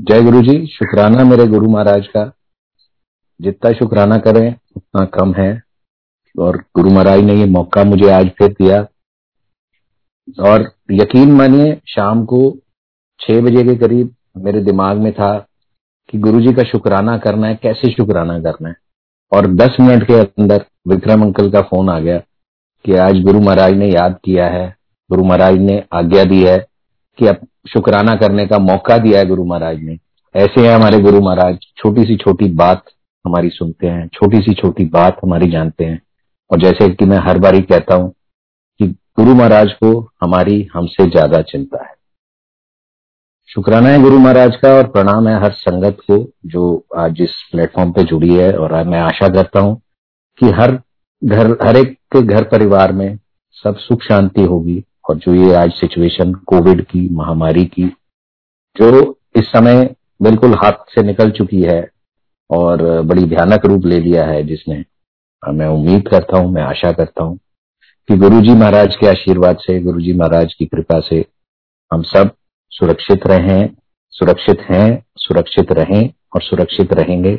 जय गुरु जी शुक्राना मेरे गुरु महाराज का। जितना शुक्राना करें, उतना कम है। और गुरु महाराज ने ये मौका मुझे आज फिर दिया। और यकीन मानिए, शाम को छह बजे के करीब मेरे दिमाग में था कि गुरु जी का शुक्राना करना है, कैसे शुक्राना करना है। और दस मिनट के अंदर विक्रम अंकल का फ़ोन आ गया कि आज गुरु महाराज ने याद किया है, गुरु महाराज ने आज्ञा दी है कि अब शुक्राना करने का मौका दिया है गुरु महाराज ने। ऐसे है हमारे गुरु महाराज, छोटी सी छोटी बात हमारी सुनते हैं, छोटी सी छोटी बात हमारी जानते हैं। और जैसे कि मैं हर बार ही कहता हूँ कि गुरु महाराज को हमारी हमसे ज़्यादा चिंता है। शुक्राना है गुरु महाराज का और प्रणाम है हर संगत को जो आज इस प्लेटफॉर्म पे जुड़ी है। और मैं आशा करता हूँ कि हर घर, हर एक के घर परिवार में सब सुख शांति होगी। और जो ये आज सिचुएशन कोविड की, महामारी की, जो इस समय बिल्कुल हाथ से निकल चुकी है और बड़ी भयानक रूप ले लिया है जिसने। मैं उम्मीद करता हूँ, मैं आशा करता हूँ कि गुरुजी महाराज के आशीर्वाद से, गुरुजी महाराज की कृपा से हम सब सुरक्षित रहें, सुरक्षित हैं, सुरक्षित रहें और सुरक्षित रहेंगे।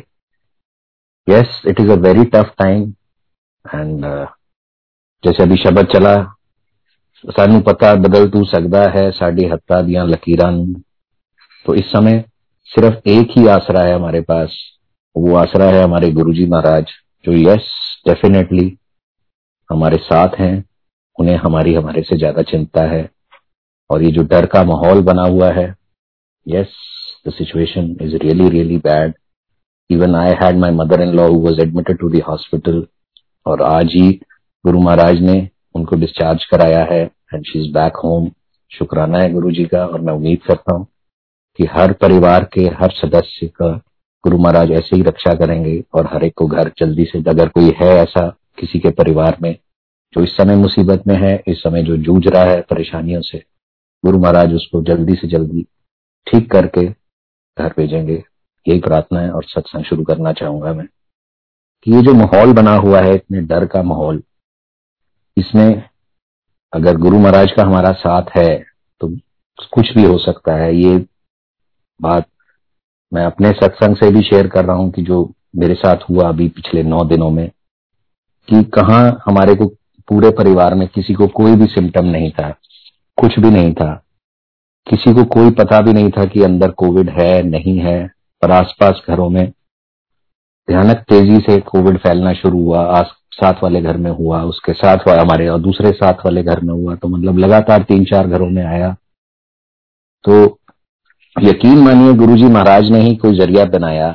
Yes it is a very tough time and जैसे अभी शब्द चला सानू पता बदल तू सकता है साड़ी हत्ता दिया लकीर तो इस समय सिर्फ़ एक ही आसरा है हमारे पास वो आसरा है हमारे गुरुजी महाराज जो यस डेफिनेटली हमारे साथ हैं उन्हें हमारी हमारे से ज़्यादा चिंता है और ये जो डर का माहौल बना हुआ है yes the situation is really really bad even I had my mother in law was admitted to the hospital और आज ही गुरु महाराज ने उनको डिस्चार्ज कराया है and she is back home शुक्राना है गुरु जी का, और मैं उम्मीद करता हूँ कि हर परिवार के, हर सदस्य का गुरु महाराज ऐसे ही रक्षा करेंगे, और हर एक को घर जल्दी से, अगर कोई है ऐसा किसी के परिवार में, जो इस समय मुसीबत में है, इस समय जो जूझ रहा है परेशानियों से, गुरु महाराज उसको जल्दी से जल्दी ठीक करके घर भेजेंगे। यही प्रार्थना है और सत्संग शुरू करना चाहूँगा मैं। कि ये जो माहौल बना हुआ है, इतने डर का माहौल इसमें अगर गुरु महाराज का हमारा साथ है तो कुछ भी हो सकता है। ये बात मैं अपने सत्संग से भी शेयर कर रहा हूँ कि जो मेरे साथ हुआ अभी पिछले नौ दिनों में, कि कहा हमारे को, पूरे परिवार में किसी को कोई भी सिम्टम नहीं था, कुछ भी नहीं था। किसी को कोई पता भी नहीं था कि अंदर कोविड है, नहीं है, और आसपास घरों में भयानक तेज़ी से कोविड फैलना शुरू हुआ, आस साथ वाले घर में हुआ, उसके साथ हमारे, और दूसरे साथ वाले घर में हुआ तो मतलब लगातार तीन चार घरों में आया। तो यकीन मानिए, गुरुजी महाराज ने ही कोई ज़रिया बनाया,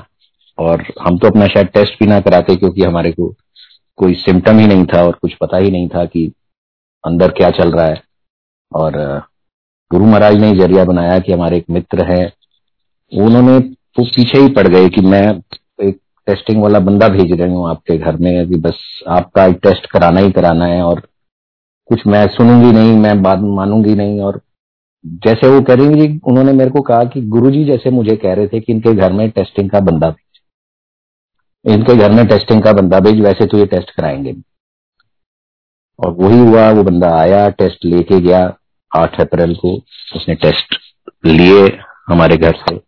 और हम तो अपना शायद टेस्ट भी ना कराते, क्योंकि हमारे को कोई सिम्टम ही नहीं था, और कुछ पता ही नहीं था कि अंदर क्या चल रहा है। और गुरु महाराज ने ज़रिया बनाया कि हमारे एक मित्र है, उन्होंने वो पीछे ही पड़ गए कि मैं टेस्टिंग वाला बंदा भेज रही हूँ आपके घर में, अभी बस आपका टेस्ट कराना ही कराना है और कुछ मैं सुनूँगी नहीं, मैं बात मानूँगी नहीं और जैसे वो करेंगे जी उन्होंने मेरे को कहा कि गुरुजी जैसे मुझे कह रहे थे कि इनके घर में टेस्टिंग का बंदा भेज। इनके घर में टेस्टिंग का बंदा भेज, वैसे तो ये टेस्ट कराएँगे। और वही हुआ, वो बंदा आया टेस्ट लेके गया, आठ अप्रैल को उसने टेस्ट लिए हमारे घर से।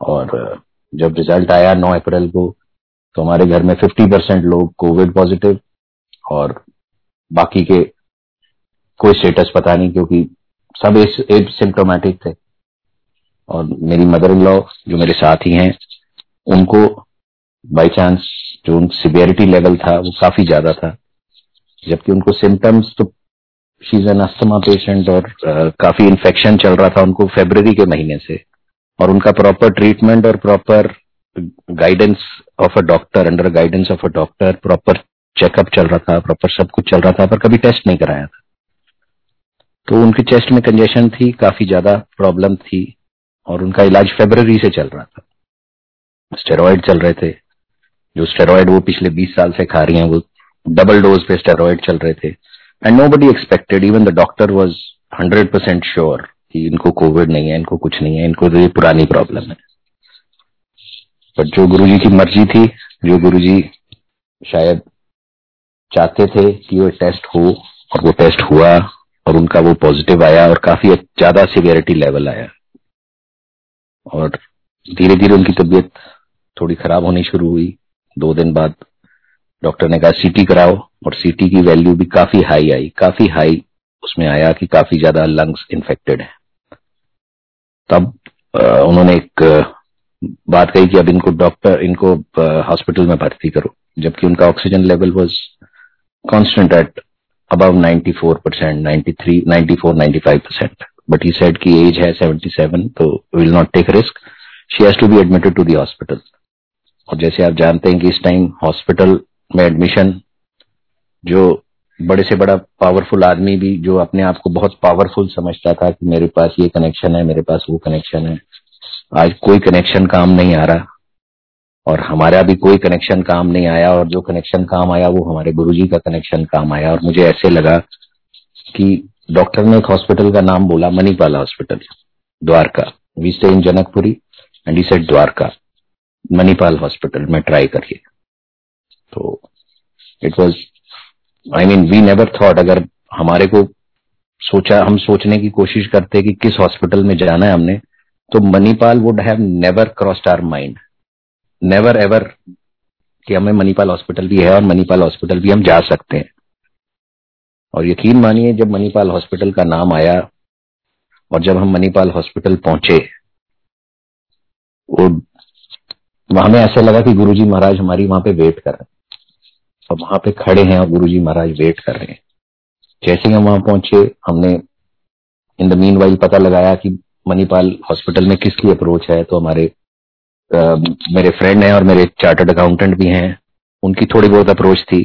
और जब रिज़ल्ट आया नौ अप्रैल को तो हमारे घर में फिफ्टी परसेंट लोग कोविड पॉजिटिव और बाकी के कोई स्टेटस पता नहीं क्योंकि सब एज सिम्टोमेटिक थे। और मेरी मदर इन लॉ जो मेरे साथ ही हैं उनको बाई चांस जो सिवियरिटी लेवल था वो काफ़ी ज़्यादा था। जबकि उनको सिम्टम्स तो शीज एन अस्थमा पेशेंट और uh, काफ़ी इन्फेक्शन चल रहा था उनको फेब्रवरी के महीने से। और उनका प्रॉपर ट्रीटमेंट और proper guidance of a doctor under guidance of a doctor proper checkup चल रहा था प्रॉपर सब कुछ चल रहा था, पर कभी टेस्ट नहीं कराया था। तो उनके चेस्ट में कंजेशन थी, काफ़ी ज़्यादा प्रॉब्लम थी, और उनका इलाज फेबर से चल रहा था। स्टेरॉयड चल रहे थे। जो स्टेरॉयड वो पिछले 20 साल से खा रही हैं, वो डबल डोज पे स्टेरॉयड चल रहे थे। And nobody expected even the doctor was hundred percent sure कि इनको कोविड नहीं है, इनको कुछ नहीं है, इनको तो ये पुरानी प्रॉब्लम है। बट जो गुरु जी की मर्ज़ी थी, जो गुरु जी शायद चाहते थे कि वो टेस्ट हो, और वो टेस्ट हुआ, और उनका वो पॉजिटिव आया, और काफ़ी ज़्यादा सिवियरिटी लेवल आया। और धीरे धीरे उनकी तबीयत थोड़ी खराब होनी शुरू हुई। दो दिन बाद डॉक्टर ने कहा सीटी कराओ। और सीटी की वैल्यू भी काफ़ी हाई आई। काफ़ी हाई उसमें आया कि काफ़ी ज़्यादा लंग्स इन्फेक्टेड है। तब उन्होंने एक बात कही कि अब इनको डॉक्टर इनको हॉस्पिटल में भर्ती करो, जबकि उनका oxygen level was constant at above 94 percent 93 94 95 percent but he said की एज है 77 तो will not take risk she has to be admitted to the hospital और जैसे आप जानते हैं कि इस टाइम हॉस्पिटल में एडमिशन जो बड़े से बड़ा पावरफुल आदमी भी जो अपने आप को बहुत पावरफुल समझता था कि मेरे पास ये कनेक्शन है, मेरे पास वो कनेक्शन है आज कोई कनेक्शन काम नहीं आ रहा। और हमारा भी कोई कनेक्शन काम नहीं आया और जो कनेक्शन काम आया वो हमारे गुरुजी का कनेक्शन काम आया। और मुझे ऐसे लगा कि डॉक्टर ने एक हॉस्पिटल का नाम बोला, Manipal hospital Dwarka. We stay in Janakpuri and he said Dwarka, Manipal hospital में ट्राई करिए तो it was I mean we never thought अगर हमारे को सोचा, हम सोचने की कोशिश करते कि किस हॉस्पिटल में जाना है हमने तो Manipal would have never crossed our mind never ever कि हमें मणिपाल हॉस्पिटल भी है और मणिपाल हॉस्पिटल भी हम जा सकते हैं। और यकीन मानिए, जब मणिपाल हॉस्पिटल का नाम आया और जब हम मणिपाल हॉस्पिटल पहुँचे, वो हमें ऐसा लगा कि गुरुजी महाराज हमारी वहाँ पे वेट कर रहे हैं। और वहाँ पे खड़े हैं और गुरुजी महाराज वेट कर रहे हैं। जैसे ही हम वहाँ पहुँचे, हमने इन द मीन वाइल पता लगाया कि मणिपाल हॉस्पिटल में किसकी अप्रोच है? तो हमारे आ, मेरे फ्रेंड हैं और मेरे चार्टर्ड अकाउंटेंट भी हैं। उनकी थोड़ी बहुत अप्रोच थी।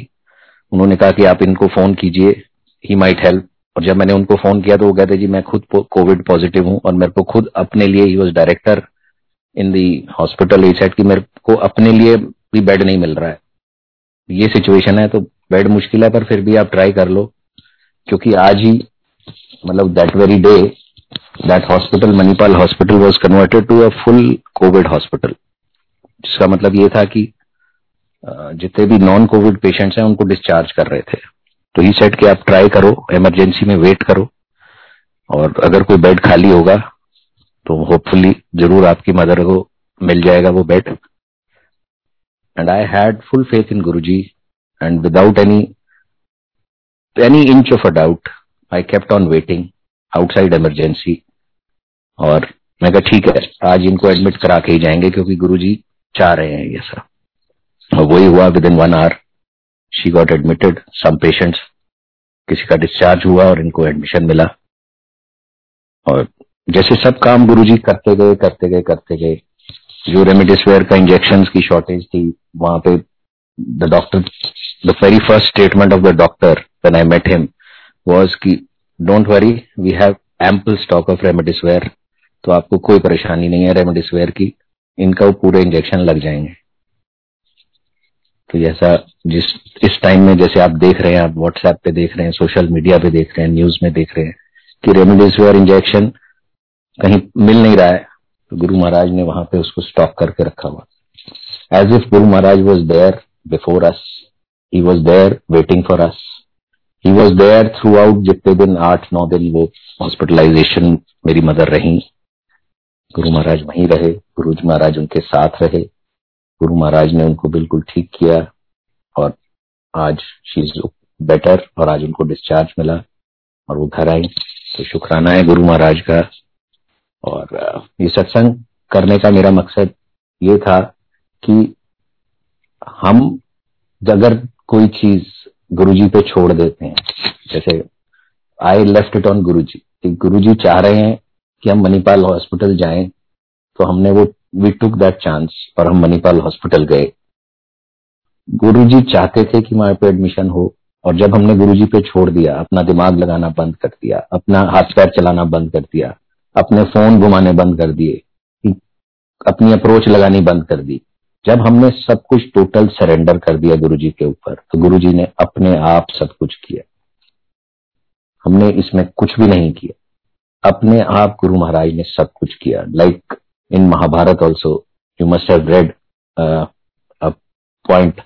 उन्होंने कहा कि आप इनको फ़ोन कीजिए। ही माइट हेल्प और जब मैंने उनको फ़ोन किया तो वो कहते जी मैं खुद कोविड पॉजिटिव हूँ और मेरे को खुद अपने लिए ही was director in the hospital said कि मेरे को अपने लिए भी बेड नहीं मिल रहा है। ये सिचुएशन है तो बेड मुश्किल है पर फिर भी आप ट्राई कर लो। क्योंकि आज ही मतलब that very day that hospital, Manipal Hospital, was converted to a full COVID hospital. जिसका मतलब ये था कि जितने भी नॉन कोविड पेशेंट्स हैं उनको डिस्चार्ज कर रहे थे। तो ही सेट कि आप ट्राई करो इमरजेंसी में वेट करो। और अगर कोई बेड खाली होगा तो होपफुली ज़रूर आपकी मदर को मिल जाएगा वो bed and I had full faith in Guru ji and without any any inch of a doubt I kept on waiting outside emergency. और मैं कहा, ठीक है, आज इनको एडमिट करा के ही जाएँगे क्योंकि गुरुजी चाह रहे हैं ये सब. और वही हुआ within one hour she got admitted some patients किसी का डिस्चार्ज हुआ और इनको एडमिशन मिला। और जैसे सब काम गुरुजी करते गए करते गए करते गए, जो रेमडिसवेयर का इंजेक्शन की शॉर्टेज थी, वहाँ पे the doctor the very first statement of the doctor when I met him was कि don't worry we have ample stock of remdesivir तो आपको कोई परेशानी नहीं है रेमडिसवेयर की, इनका वो पूरे इंजेक्शन लग जाएँगे। तो जैसा जिस, इस टाइम में जैसे आप देख रहे हैं, आप व्हाट्सएप पे देख रहे हैं सोशल मीडिया पे देख रहे हैं न्यूज़ में देख रहे हैं, कि रेमडिसवेयर इंजेक्शन कहीं मिल नहीं रहा है तो गुरु महाराज ने वहाँ पे उसको स्टॉक करके रखा हुआ। As if Guru Maharaj was there before us he was there waiting for us he was there throughout जितने दिन आठ, नौ दिन वो हॉस्पिटलाइजेशन मेरी मदर रही। गुरु महाराज वहीं रहे। गुरु महाराज उनके साथ रहे। गुरु महाराज ने उनको बिल्कुल ठीक किया और आज शी इज़ बेटर और आज उनको डिस्चार्ज मिला और वो घर आई तो शुक्राना है गुरु महाराज का। और ये सत्संग करने का मेरा मकसद ये था कि हम अगर कोई चीज़ गुरुजी पे छोड़ देते हैं। जैसे I left it on Guruji. Guruji चाह रहे हैं कि हम मणिपाल हॉस्पिटल जाएँ तो हमने वो वी टुक दैट चांस और हम मणिपाल हॉस्पिटल गए। गुरुजी चाहते थे कि वहाँ पे एडमिशन हो, और जब हमने गुरुजी पे छोड़ दिया, अपना दिमाग लगाना बंद कर दिया, अपना हाथ पैर चलाना बंद कर दिया, अपने फ़ोन घुमाने बंद कर दिए अपनी अप्रोच लगानी बंद कर दी। जब हमने सब कुछ टोटल सरेंडर कर दिया गुरु जी के ऊपर तो गुरु जी ने अपने आप सब कुछ किया। हमने इसमें कुछ भी नहीं किया। अपने आप गुरु महाराज ने सब कुछ किया। Like in Mahabharata also you must have read point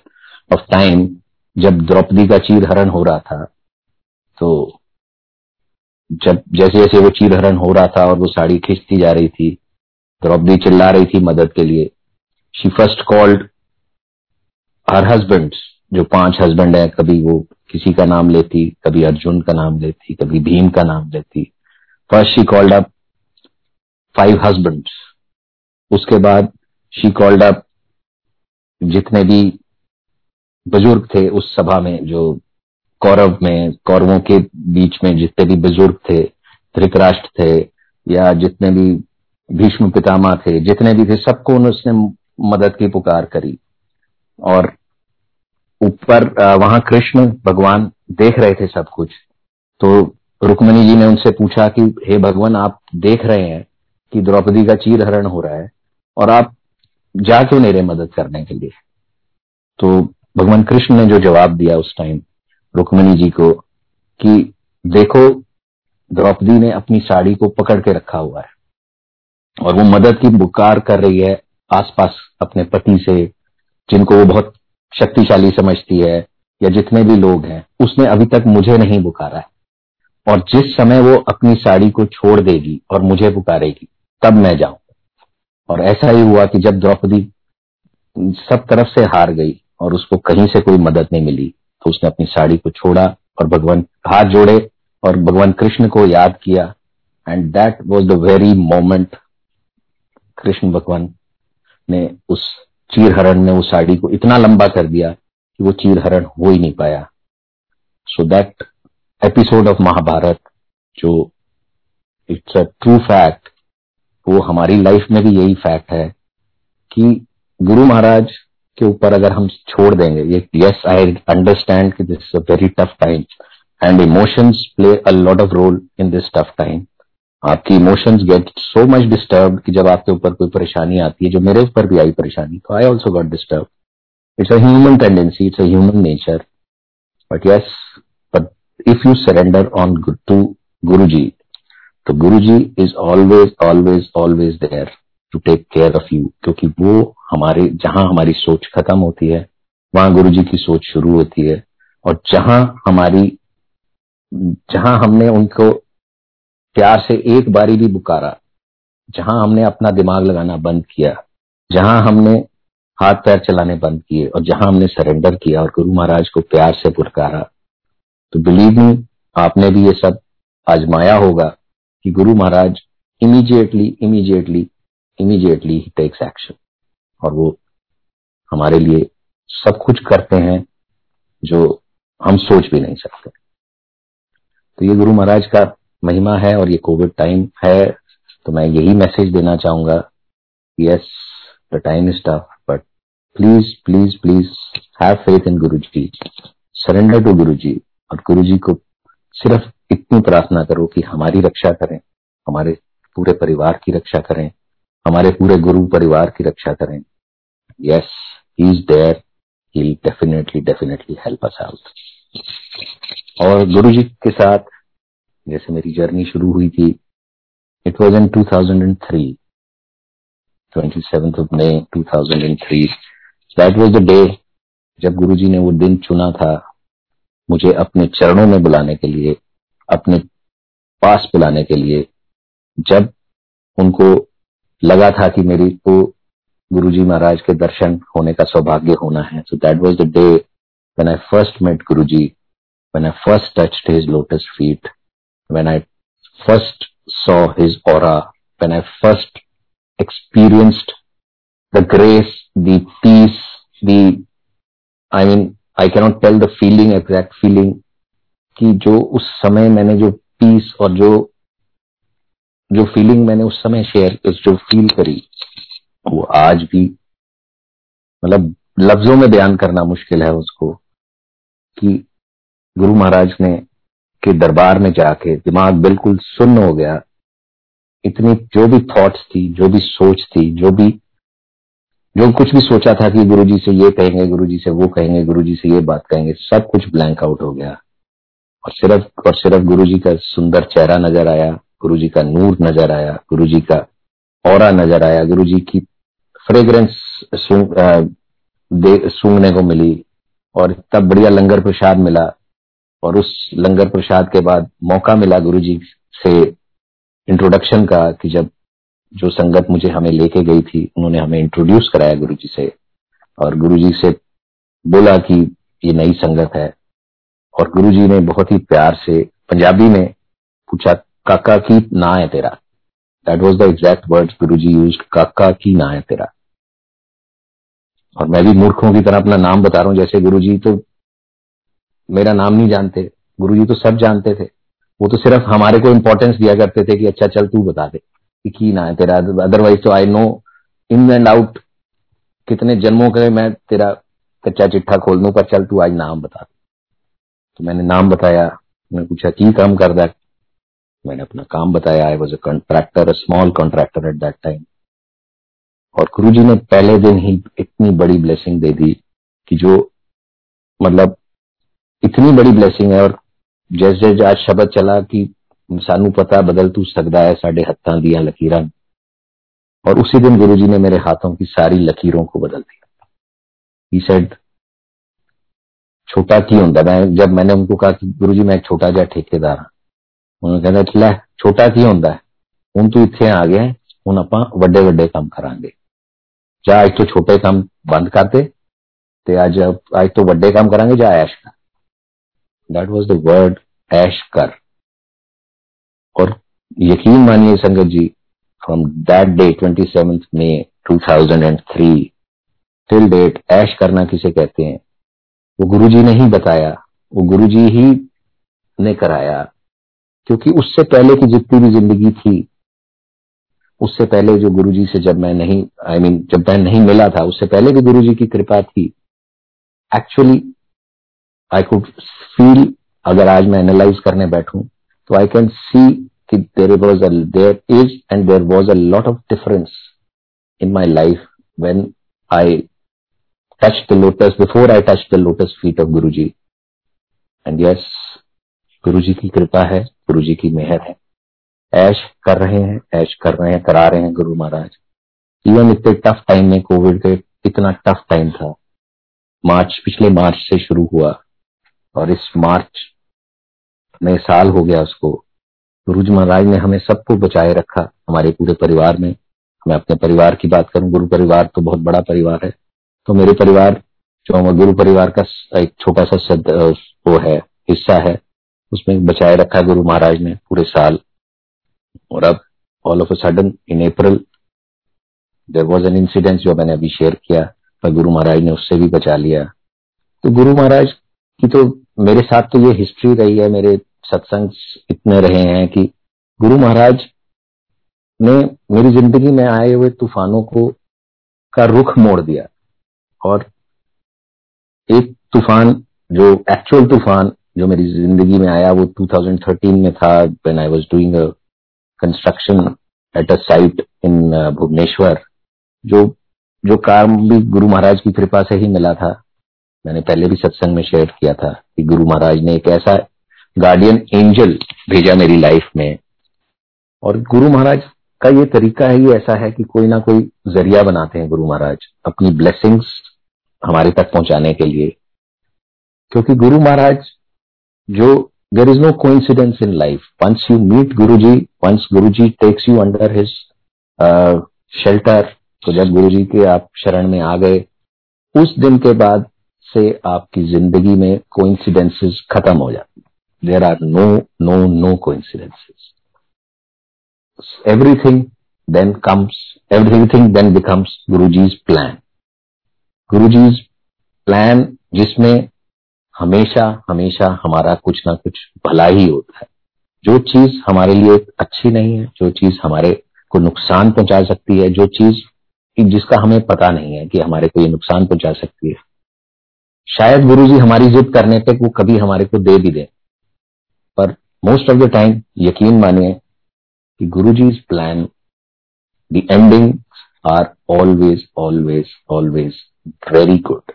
of time जब द्रौपदी का चीर हरण हो रहा था तो जब जैसे जैसे वो चीर हरण हो रहा था और वो साड़ी खींचती जा रही थी, द्रौपदी चिल्ला रही थी मदद के लिए she first called her husband जो पाँच हस्बैंड है, कभी वो किसी का नाम लेती, कभी अर्जुन का नाम लेती, कभी भीम का नाम लेती। First she called up five husband उसके बाद शी कॉल्ड अप जितने भी बुज़ुर्ग थे उस सभा में, जो कौरव में, कौरवों के बीच में जितने भी बुज़ुर्ग थे, धृतराष्ट्र थे, या जितने भी भीष्म पितामा थे, जितने भी थे, सबको उसने मदद की पुकार करी। और ऊपर वहाँ कृष्ण भगवान देख रहे थे सब कुछ। तो रुक्मणी जी ने उनसे पूछा कि, हे भगवान, आप देख रहे हैं कि द्रौपदी का चीर हरण हो रहा है और आप जा क्यों नहीं रहे मदद करने के लिए? तो भगवान कृष्ण ने जो जवाब दिया उस टाइम रुक्मणी जी को कि, देखो, द्रौपदी ने अपनी साड़ी को पकड़ के रखा हुआ है और वो मदद की बुकार कर रही है आसपास अपने पति से, जिनको वो बहुत शक्तिशाली समझती है, या जितने भी लोग हैं, उसने अभी तक मुझे नहीं बुकारा है। और जिस समय वो अपनी साड़ी को छोड़ देगी और मुझे पुकारेगी, तब मैं जाऊँ। और ऐसा ही हुआ कि जब द्रौपदी सब तरफ़ से हार गई और उसको कहीं से कोई मदद नहीं मिली तो उसने अपनी साड़ी को छोड़ा और भगवान, हाथ जोड़े और भगवान कृष्ण को याद किया। And that was the very moment Krishna भगवान ने उस चीरहरण ने उस साड़ी को इतना लंबा कर दिया कि वो चीरहरण हो ही नहीं पाया। So that episode of Mahabharata जो इट्स अ ट्रू फैक्ट वो हमारी लाइफ में भी यही फैक्ट है कि गुरु महाराज के ऊपर अगर हम छोड़ देंगे, ये यस आई अंडरस्टैंड कि this is a very tough time and emotions play a lot of role in this tough time आपकी emotions get so much disturb कि जब आपके ऊपर कोई परेशानी आती है, जो मेरे ऊपर भी आई परेशानी तो I also got disturb it's a human tendency it's a human nature but yes but if you surrender on to Guru ji तो Guru ji is always always always there to take care of you क्योंकि वो हमारे, जहाँ हमारी सोच खत्म होती है, वहाँ गुरु जी की सोच शुरू होती है। और जहाँ हमारी, जहाँ हमने उनको प्यार से एक बारी भी बुकारा जहाँ हमने अपना दिमाग लगाना बंद किया, जहाँ हमने हाथ पैर चलाने बंद किए, और जहाँ हमने सरेंडर किया और गुरु महाराज को प्यार से पुरकारा तो बिलीव मी आपने भी ये सब आजमाया होगा कि Guru Maharaj immediately immediately immediately ही टेक्स एक्शन और वो हमारे लिए सब कुछ करते हैं जो हम सोच भी नहीं सकते। तो ये गुरु महाराज का महिमा है और ये कोविड टाइम है तो मैं यही मैसेज देना चाहूँगा। Yes the time is tough but please please please have faith in Guru ji surrender to Guru ji और गुरु जी को सिर्फ़ इतनी प्रार्थना करो कि हमारी रक्षा करें, हमारे पूरे परिवार की रक्षा करें, हमारे पूरे गुरु परिवार की रक्षा करें। Yes he is there he definitely definitely help us out और गुरु जी के साथ जैसे मेरी जर्नी शुरू हुई थी। It was in 2003 27th of May 2003 that was the day जब गुरुजी ने वो दिन चुना था मुझे अपने चरणों में बुलाने के लिए, अपने पास बुलाने के लिए। जब उनको लगा था कि मेरी को गुरुजी महाराज के दर्शन होने का सौभाग्य होना है so that was the day when I first met Guruji when I first touched his lotus feet when I first saw his aura, when I first experienced the grace, the peace, the, I mean, I cannot tell the feeling, exact feeling, कि जो उस समय मैंने जो piece और जो जो feeling मैंने उस समय शेयर जो फील करी वो आज भी मतलब लफ्जों में बयान करना मुश्किल है उसको कि गुरु महाराज ने के दरबार में जाके दिमाग बिल्कुल सुन्न हो गया। इतनी जो भी थॉट्स थी, जो भी सोच थी, जो भी, जो कुछ भी सोचा था कि गुरुजी से ये कहेंगे, गुरुजी से वो कहेंगे, गुरुजी से ये बात कहेंगे, सब कुछ ब्लैंक आउट हो गया। और सिर्फ़ और सिर्फ़ गुरुजी का सुंदर चेहरा नज़र आया, गुरुजी का नूर नज़र आया, गुरुजी का और नज़र आया, गुरुजी की फ्रेग्रेंस सूंघने को मिली, और इतना बढ़िया लंगर प्रसाद मिला। और उस लंगर प्रसाद के बाद मौका मिला गुरु जी से इंट्रोडक्शन का कि जब जो संगत मुझे हमें लेके गई थी, उन्होंने हमें इंट्रोड्यूस कराया गुरु जी से। और गुरु जी से बोला कि ये नई संगत है। और गुरु जी ने बहुत ही प्यार से पंजाबी में पूछा, काका की ना है तेरा? That was the exact word Guru ji use काका की ना है तेरा. और मैं भी मूर्खों की तरह अपना नाम बता रहा हूँ, जैसे गुरु जी तो मेरा नाम नहीं जानते गुरु जी तो सब जानते थे। वो तो सिर्फ़ हमारे को इम्पोर्टेंस दिया करते थे कि अच्छा चल तू बता दे, कि ना है तेरा अदरवाइज़ तो I know in and out कितने जन्मों के मैं तेरा कच्चा चिट्ठा खोल दू, पर चल तू आज नाम बता दे। तो मैंने नाम बताया, मैंने पूछा, की काम कर दैट मैंने अपना काम बताया I was a contractor a small contractor at that time और गुरु जी ने पहले दिन ही इतनी बड़ी ब्लेसिंग दे दी कि जो मतलब इतनी बड़ी ब्लेसिंग है और जैसे आज शब्द चला कि सानू पता बदल तू सकता है साढ़े हत्था दिया लकीर और उसी दिन गुरु जी ने मेरे हाथों की सारी लकीरों को बदल दिया सेड छोटा की होंगे मैं जब मैंने उनको कहा कि गुरु जी मैं एक छोटा जहा ठेकेदार हाँ उन्होंने कहना लै छोटा की होंगे हूं तू इतने आ गया हूं आप वे वे काम करा ਜਾਂ ਅੱਜ ਤੋਂ ਛੋਟੇ ਕੰਮ ਬੰਦ ਕਰਦੇ ਤੇ ਅੱਜ ਅੱਜ ਤੋਂ ਵੱਡੇ ਕੰਮ ਕਰਾਂਗੇ ਜਾਂ ਐਸ਼ ਕਰ दैट वाज द वर्ड ऐश कर और यकीन मानिए संगत जी from that day twenty seventh May 2003 till date ऐश करना किसे कहते हैं? वो गुरुजी ने ही बताया वो गुरुजी ही ने कराया। क्योंकि उससे पहले की जितनी भी ज़िंदगी थी उससे पहले जो गुरुजी से जब मैं नहीं आई I मीन mean, जब मैं नहीं मिला था उससे पहले भी गुरुजी की कृपा थी। एक्चुअली आई कुड फील अगर आज मैं एनालाइज करने बैठूं तो आई कैन सी कि there was there is and there was a lot of difference in my life when I touch the lotus before I touch the lotus feet of Guru ji and yes गुरु जी की कृपा है गुरु जी की मेहर है। ऐश कर रहे हैं, ऐश कर रहे हैं, करा रहे हैं गुरु महाराज। इवन इतने टफ टाइम में कोविड के, इतना टफ टाइम था। मार्च, पिछले मार्च से शुरू हुआ। और इस मार्च में साल हो गया उसको गुरु जी महाराज ने हमें सबको बचाए रखा हमारे पूरे परिवार में। मैं अपने परिवार की बात करूँ, गुरु परिवार तो बहुत बड़ा परिवार है। तो मेरे परिवार, जो गुरु परिवार का एक छोटा सा सद वो है, हिस्सा है, उसमें बचाए रखा गुरु महाराज ने पूरे साल। और अब all of a sudden in April there was an incident जो मैंने अभी शेयर किया पर गुरु महाराज ने उससे भी बचा लिया। तो गुरु महाराज की तो मेरे साथ तो ये हिस्ट्री रही है, मेरे सत्संग इतने रहे हैं कि गुरु महाराज ने मेरी ज़िंदगी में आए हुए तूफानों को, का रुख मोड़ दिया। और एक तूफ़ान, जो एक्चुअल तूफ़ान, जो मेरी ज़िंदगी में आया, वो 2013 में था when I was doing a construction at a site in Bhubaneswar, जो जो काम भी गुरु महाराज की कृपा से ही मिला था। मैंने पहले भी सत्संग में शेयर किया था कि गुरु महाराज ने एक ऐसा गार्डियन एंजल भेजा मेरी लाइफ में और गुरु महाराज का ये तरीका ही ऐसा है कि कोई ना कोई ज़रिया बनाते हैं गुरु महाराज अपनी ब्लेसिंग्स हमारे तक पहुँचाने के लिए क्योंकि गुरु महाराज जो there is no no coincidence in life. Once you meet Guruji, once Guruji takes you under his uh, shelter, तो जब गुरु जी के आप शरण में आ गए उस दिन के बाद से आपकी ज़िंदगी में कोइंसिडेंसेस खत्म हो जाती there are no no no coincidences everything then comes everything then becomes Guruji's plan Guruji's plan जिसमें हमेशा हमेशा हमारा कुछ ना कुछ भला ही होता है। जो चीज़ हमारे लिए अच्छी नहीं है, जो चीज़ हमारे को नुकसान पहुँचा सकती है, जो चीज़ जिसका हमें पता नहीं है कि हमारे को ये नुकसान पहुँचा सकती है शायद गुरु जी हमारी जिद करने पे वो कभी हमारे को दे भी दे। पर मोस्ट ऑफ़ द टाइम यकीन मानिए कि Guru ji plan the ending are always always always very good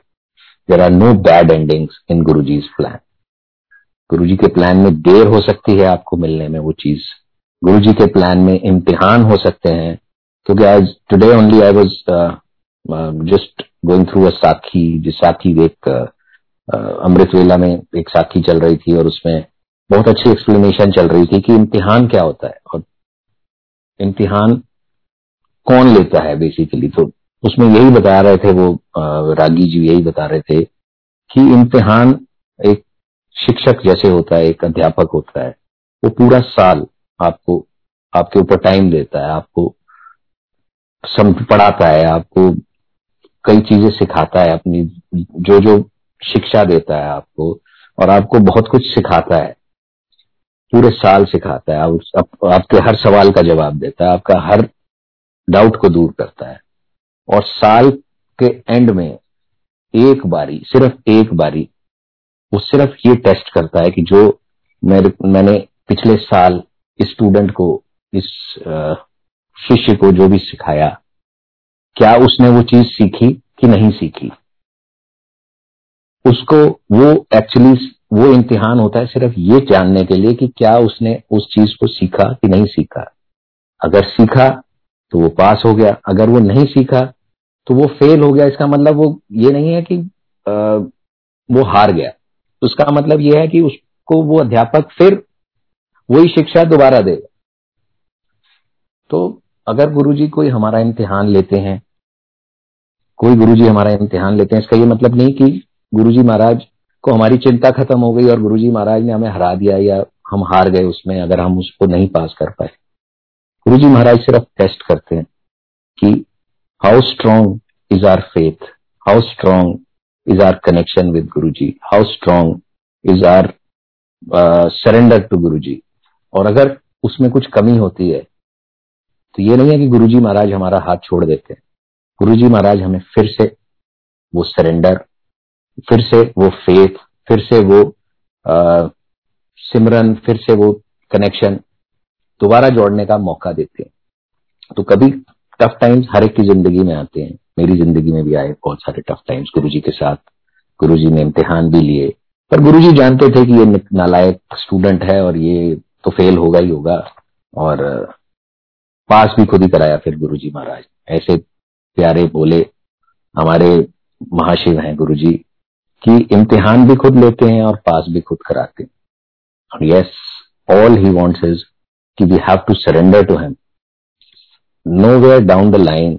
there are no bad endings in Guru ji plan गुरु जी के प्लान में देर हो सकती है आपको मिलने में वो चीज़। गुरु जी के प्लान में इम्तिहान हो सकते हैं। क्योंकि आज today only I was just going through a sakhi, जिस साखी एक अमृत वेला में एक साखी चल रही थी और उसमें बहुत अच्छी एक्सप्लेनेशन चल रही थी कि इम्तिहान क्या होता है और इम्तिहान कौन लेता है बेसिकली तो उसमें यही बता रहे थे वो रागी जी यही बता रहे थे कि इम्तिहान एक शिक्षक जैसे होता है, एक अध्यापक होता है, वो पूरा साल आपको, आपके ऊपर टाइम देता है, आपको पढ़ाता है, आपको कई चीज़ें सिखाता है अपनी जो जो शिक्षा देता है आपको और आपको बहुत कुछ सिखाता है। पूरे साल सिखाता है आप, आप, आपके हर सवाल का जवाब देता है आपका हर डाउट को दूर करता है। और साल के एंड में एक बारी सिर्फ़ एक बारी वो सिर्फ़ ये टेस्ट करता है कि जो मेरे मैंने पिछले साल स्टूडेंट को इस शिष्य को जो भी सिखाया क्या उसने वो चीज़ सीखी कि नहीं सीखी? उसको वो एक्चुअली वो इम्तिहान होता है सिर्फ़ ये जानने के लिए कि क्या उसने उस चीज़ को सीखा कि नहीं सीखा। अगर सीखा तो वो पास हो गया। अगर वो नहीं सीखा तो वो फेल हो गया। इसका मतलब वो ये नहीं है कि आ, वो हार गया। उसका मतलब ये है कि उसको वो अध्यापक फिर वही शिक्षा दोबारा देगा तो अगर गुरुजी कोई हमारा इम्तिहान लेते हैं कोई गुरुजी हमारा इम्तिहान लेते हैं। इसका ये मतलब नहीं कि गुरुजी महाराज को हमारी चिंता खत्म हो गई और गुरुजी महाराज ने हमें हरा दिया या हम हार गए उसमें, अगर हम उसको नहीं पास कर पाए। गुरुजी महाराज सिर्फ़ टेस्ट करते हैं कि how strong is our faith how strong our connection with Guru ji how strong is our surrender to Guru ji और अगर उसमें कुछ कमी होती है तो ये नहीं है कि गुरु जी महाराज हमारा हाथ छोड़ देते हैं। गुरुजी महाराज हमें फिर से वो सरेंडर फिर से वो फेथ फिर से वो सिमरन, फिर से वो कनेक्शन दोबारा जोड़ने का मौका देते हैं। तो कभी टफ टाइम्स हर एक की ज़िंदगी में आते हैं। मेरी ज़िंदगी में भी आए बहुत सारे टफ टाइम्स गुरुजी के साथ। गुरुजी ने इम्तिहान भी लिए। पर गुरुजी जानते थे कि ये नालायक स्टूडेंट है और ये तो फेल होगा ही होगा। और, पास भी खुद ही कराया फिर गुरुजी महाराज। ऐसे प्यारे बोले हमारे महाशिव हैं गुरु जी कि इम्तिहान भी खुद लेते हैं और पास भी खुद कराते हैं। Yes all he wants is कि we have to surrender to him where down the line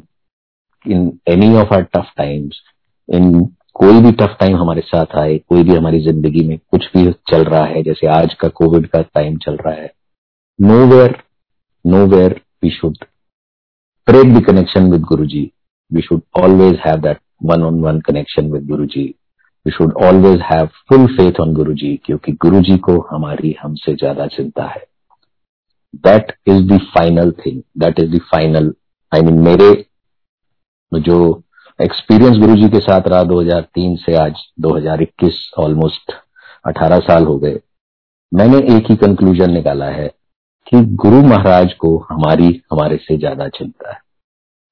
in any of our tough times इन कोई भी टफ टाइम हमारे साथ आए, कोई भी हमारी ज़िंदगी में कुछ भी चल रहा है, जैसे आज का कोविड का टाइम चल रहा है nowhere nowhere we should break the connection with Guru ji that one on one connection with Guru ji we should always have full faith on Guru ji क्योंकि जी को हमारी हमसे ज़्यादा चिंता है। That is the final thing that is the final I mean मेरे जो experience गुरु जी के साथ रहा 2003 से आज 2021 ऑलमोस्ट 18 साल हो गए, मैंने एक ही कंक्लूजन निकाला है कि गुरु महाराज को हमारी, हमारे से ज़्यादा चिंता है।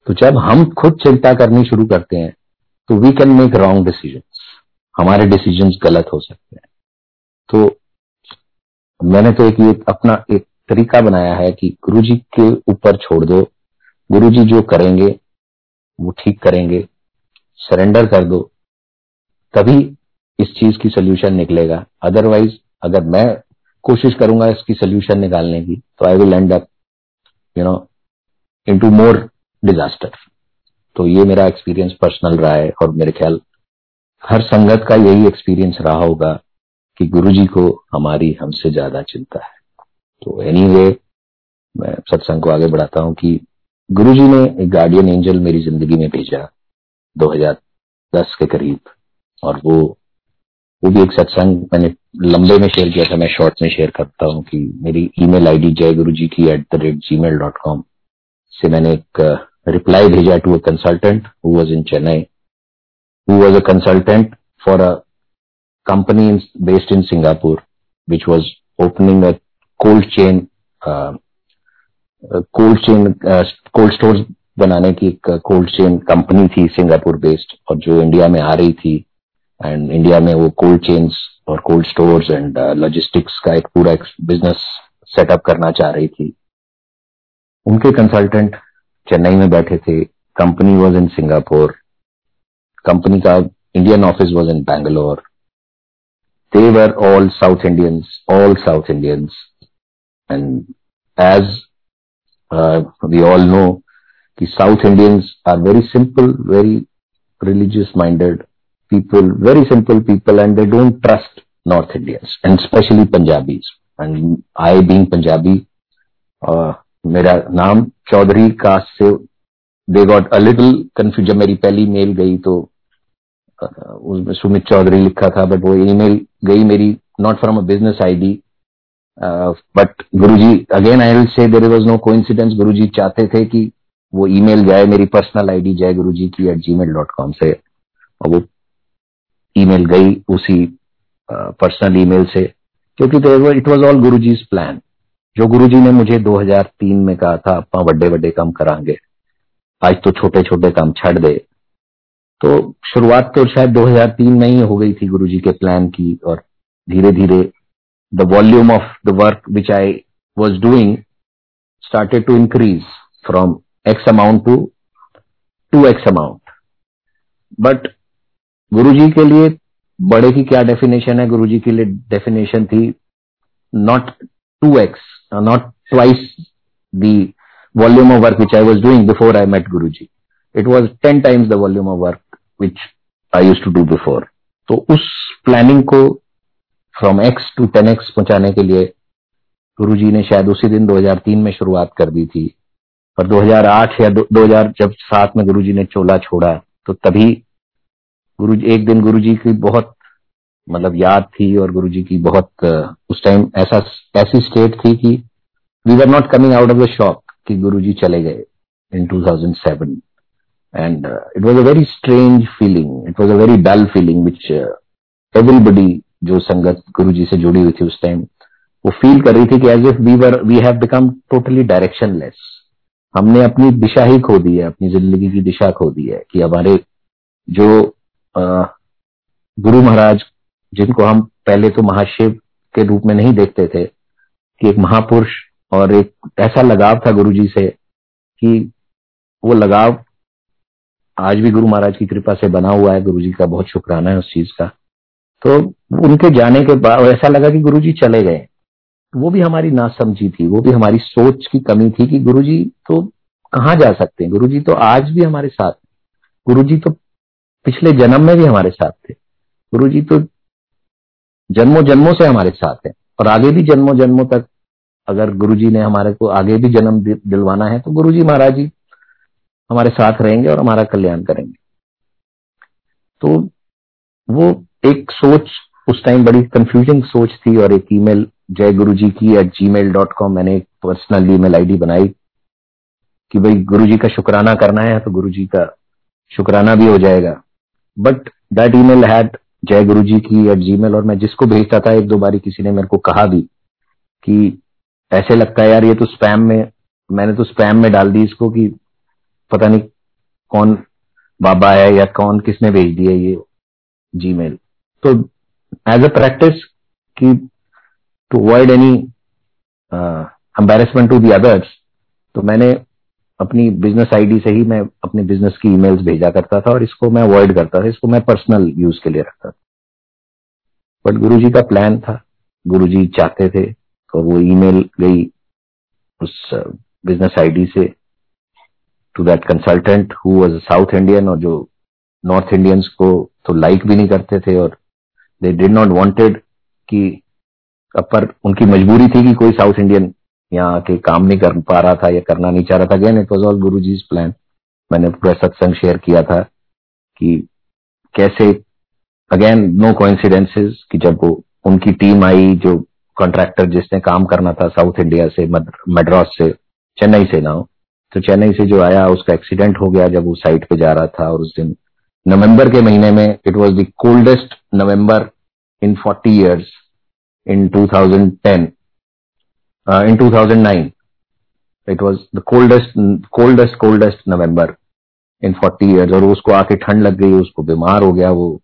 तो जब हम खुद चिंता करनी शुरू करते हैं तो we can make wrong decision हमारे डिसीज़न गलत हो सकते हैं। तो मैंने तो एक ये अपना एक तरीका बनाया है कि गुरु जी के ऊपर छोड़ दो। गुरु जी जो करेंगे, वो ठीक करेंगे। सरेंडर कर दो। तभी इस चीज़ की सोल्यूशन निकलेगा। अदरवाइज़ अगर मैं कोशिश करूँगा इसकी सोल्यूशन निकालने की तो I will end up you know into more disaster. तो ये मेरा एक्सपीरियंस पर्सनल रहा है और मेरे ख्याल हर संगत का यही एक्सपीरियंस रहा होगा कि गुरुजी को हमारी हमसे ज़्यादा चिंता है। तो एनी anyway, मैं सत्संग को आगे बढ़ाता हूँ कि गुरुजी ने एक गार्डियन एंजल मेरी ज़िंदगी में भेजा 2010 के करीब और वो वो भी एक सत्संग मैंने लंबे में शेयर किया था मैं शॉर्ट में शेयर करता हूँ कि मेरी ईमेल आईडी जय गुरु जी की at the rate Gmail dot com से मैंने एक रिप्लाई भेजा to a consultant who was in Chennai who was a consultant for a company based in Singapore, which was opening a cold chain cold chain cold store बनाने की एक cold chain company थी Singapore based और जो India में आ रही थी and India में वो कोल्ड चेन्स और कोल्ड स्टोर्स एंड लॉजिस्टिक्स का एक पूरा बिज़नेस सेटअप करना चाह रही थी। उनके कंसल्टेंट चेन्नई में बैठे थे। Company was in Singapore company का Indian office was in Bangalore all South Indians, all South Indians. And as uh, we all know कि South Indians are very simple very religious minded people very simple people and they don't trust North Indians and specially Punjabis and I being Punjabi मेरा नाम Chaudhary caste से they got a little confuse जब मेरी पहली mail गई तो उसमें सुमित चौधरी लिखा था बट वो ईमेल गई मेरी not from a business ID but Guruji again I will say there was no coincidence Guru ji चाहते थे कि वो ईमेल जाए, मेरी पर्सनल आईडी जाए गुरु जी की at ji mail dot com से। और वो ईमेल गई उसी पर्सनल ईमेल से, क्योंकि it was all Guru ji plan जो गुरु जी ने मुझे 2003 में कहा था अपना बड़े बड़े काम करांगे। आज तो छोटे छोटे काम छड़ दे। तो शुरुआत तो शायद 2003 में ही हो गई थी गुरुजी के प्लान की और धीरे धीरे the volume of the work which I was doing started to increase from X amount to two X amount but Guruji के लिए बड़े की क्या डेफिनेशन है? गुरुजी के लिए डेफिनेशन थी not two x not twice the volume of work which I was doing before I met Guruji it was 10 times the volume of work which I used to do before. तो उस planning को from x to ten x पहुँचाने के लिए गुरु ने शायद उसी दिन 2003 में शुरुआत कर दी थी और 2008 या 2000 जब सात में गुरु ने चोला छोड़ा तो तभी गुरु एक दिन गुरु की बहुत मतलब याद थी और गुरु जी की बहुत उस टाइम ऐसा ऐसी स्टेट थी कि we were not coming out of the shock कि गुरु जी चले गए in 2007 and uh, it was a very strange feeling. It was a very dull feeling which uh, जो संगत गुरु जी से जुड़ी हुई थी उस टाइम वो फील कर रही थी कि as if we were we have become totally directionless हमने अपनी दिशा ही खो दी है अपनी ज़िंदगी की दिशा खो दी है कि हमारे जो आ, गुरु महाराज जिनको हम पहले तो महाशिव के रूप में नहीं देखते थे, कि एक महापुरुष और एक ऐसा लगाव था गुरु जी से कि वो लगाव आज भी गुरु महाराज की कृपा से बना हुआ है। गुरु जी का बहुत शुक्राना है उस चीज़ का। तो उनके जाने के बाद ऐसा लगा कि गुरु जी चले गए। वो भी हमारी नासमझी थी, वो भी हमारी सोच की कमी थी कि गुरु जी तो कहाँ जा सकते हैं? गुरु जी तो आज भी हमारे साथ गुरु जी तो पिछले जन्म में भी हमारे साथ थे। गुरु जी तो जन्मों जन्मों से हमारे साथ है। और आगे भी जन्मों जन्मों तक अगर गुरु जी ने हमारे को आगे भी जन्म दिलवाना है तो गुरु जी महाराज जी हमारे साथ रहेंगे और हमारा कल्याण करेंगे। तो वो एक सोच, उस टाइम बड़ी कंफ्यूजिंग सोच थी और एक ईमेल जय गुरु जी की at g mail dot com मैंने एक पर्सनल ईमेल आईडी बनाई कि भाई गुरु जी का शुक्राना करना है तो गुरु जी का शुक्राना भी हो जाएगा। बट दैट ईमेल हैड जय गुरु जी की एट जी और मैं जिसको भेजता था, एक दो बारी किसी ने मेरे को कहा भी कि ऐसे लगता है यार ये तो स्पैम में, मैंने तो स्पैम में डाल दी इसको कि पता नहीं कौन बाबा है या कौन किसने भेज दिया ये जीमेल तो एज अ प्रैक्टिस कि to avoid any embarrassment to the others तो मैंने अपनी बिज़नेस आईडी से ही मैं अपने बिज़नेस की ईमेल्स भेजा करता था और इसको मैं अवॉइड करता था इसको मैं पर्सनल यूज़ के लिए रखता था। बट गुरुजी का प्लान था। गुरुजी चाहते थे और वो ईमेल गई उस बिज़नेस uh, आईडी से to that consultant who was South Indian और जो नॉर्थ इंडियंस को तो लाइक भी नहीं करते थे और दे डिड नॉट वांटेड कि पर उनकी मजबूरी थी कि कोई साउथ इंडियन यहाँ आके काम नहीं कर पा रहा था या करना नहीं चाह रहा था again it was all Guru ji plan मैंने पूरा सत्संग शेयर किया था कि कैसे अगेन नो कोइंसिडेंसेस कि जब वो उनकी टीम आई, जो कॉन्ट्रैक्टर जिसने काम करना था साउथ इंडिया से मद्रास से चेन्नई से ना तो चेन्नई से जो आया, उसका एक्सीडेंट हो गया जब वो साइट पे जा रहा था और उस दिन नवंबर के महीने में it was the coldest November in 40 years in 2010 in 2009 it was the coldest coldest coldest November in 40 years और उसको आके ठंड लग गई, उसको बीमार हो गया वो।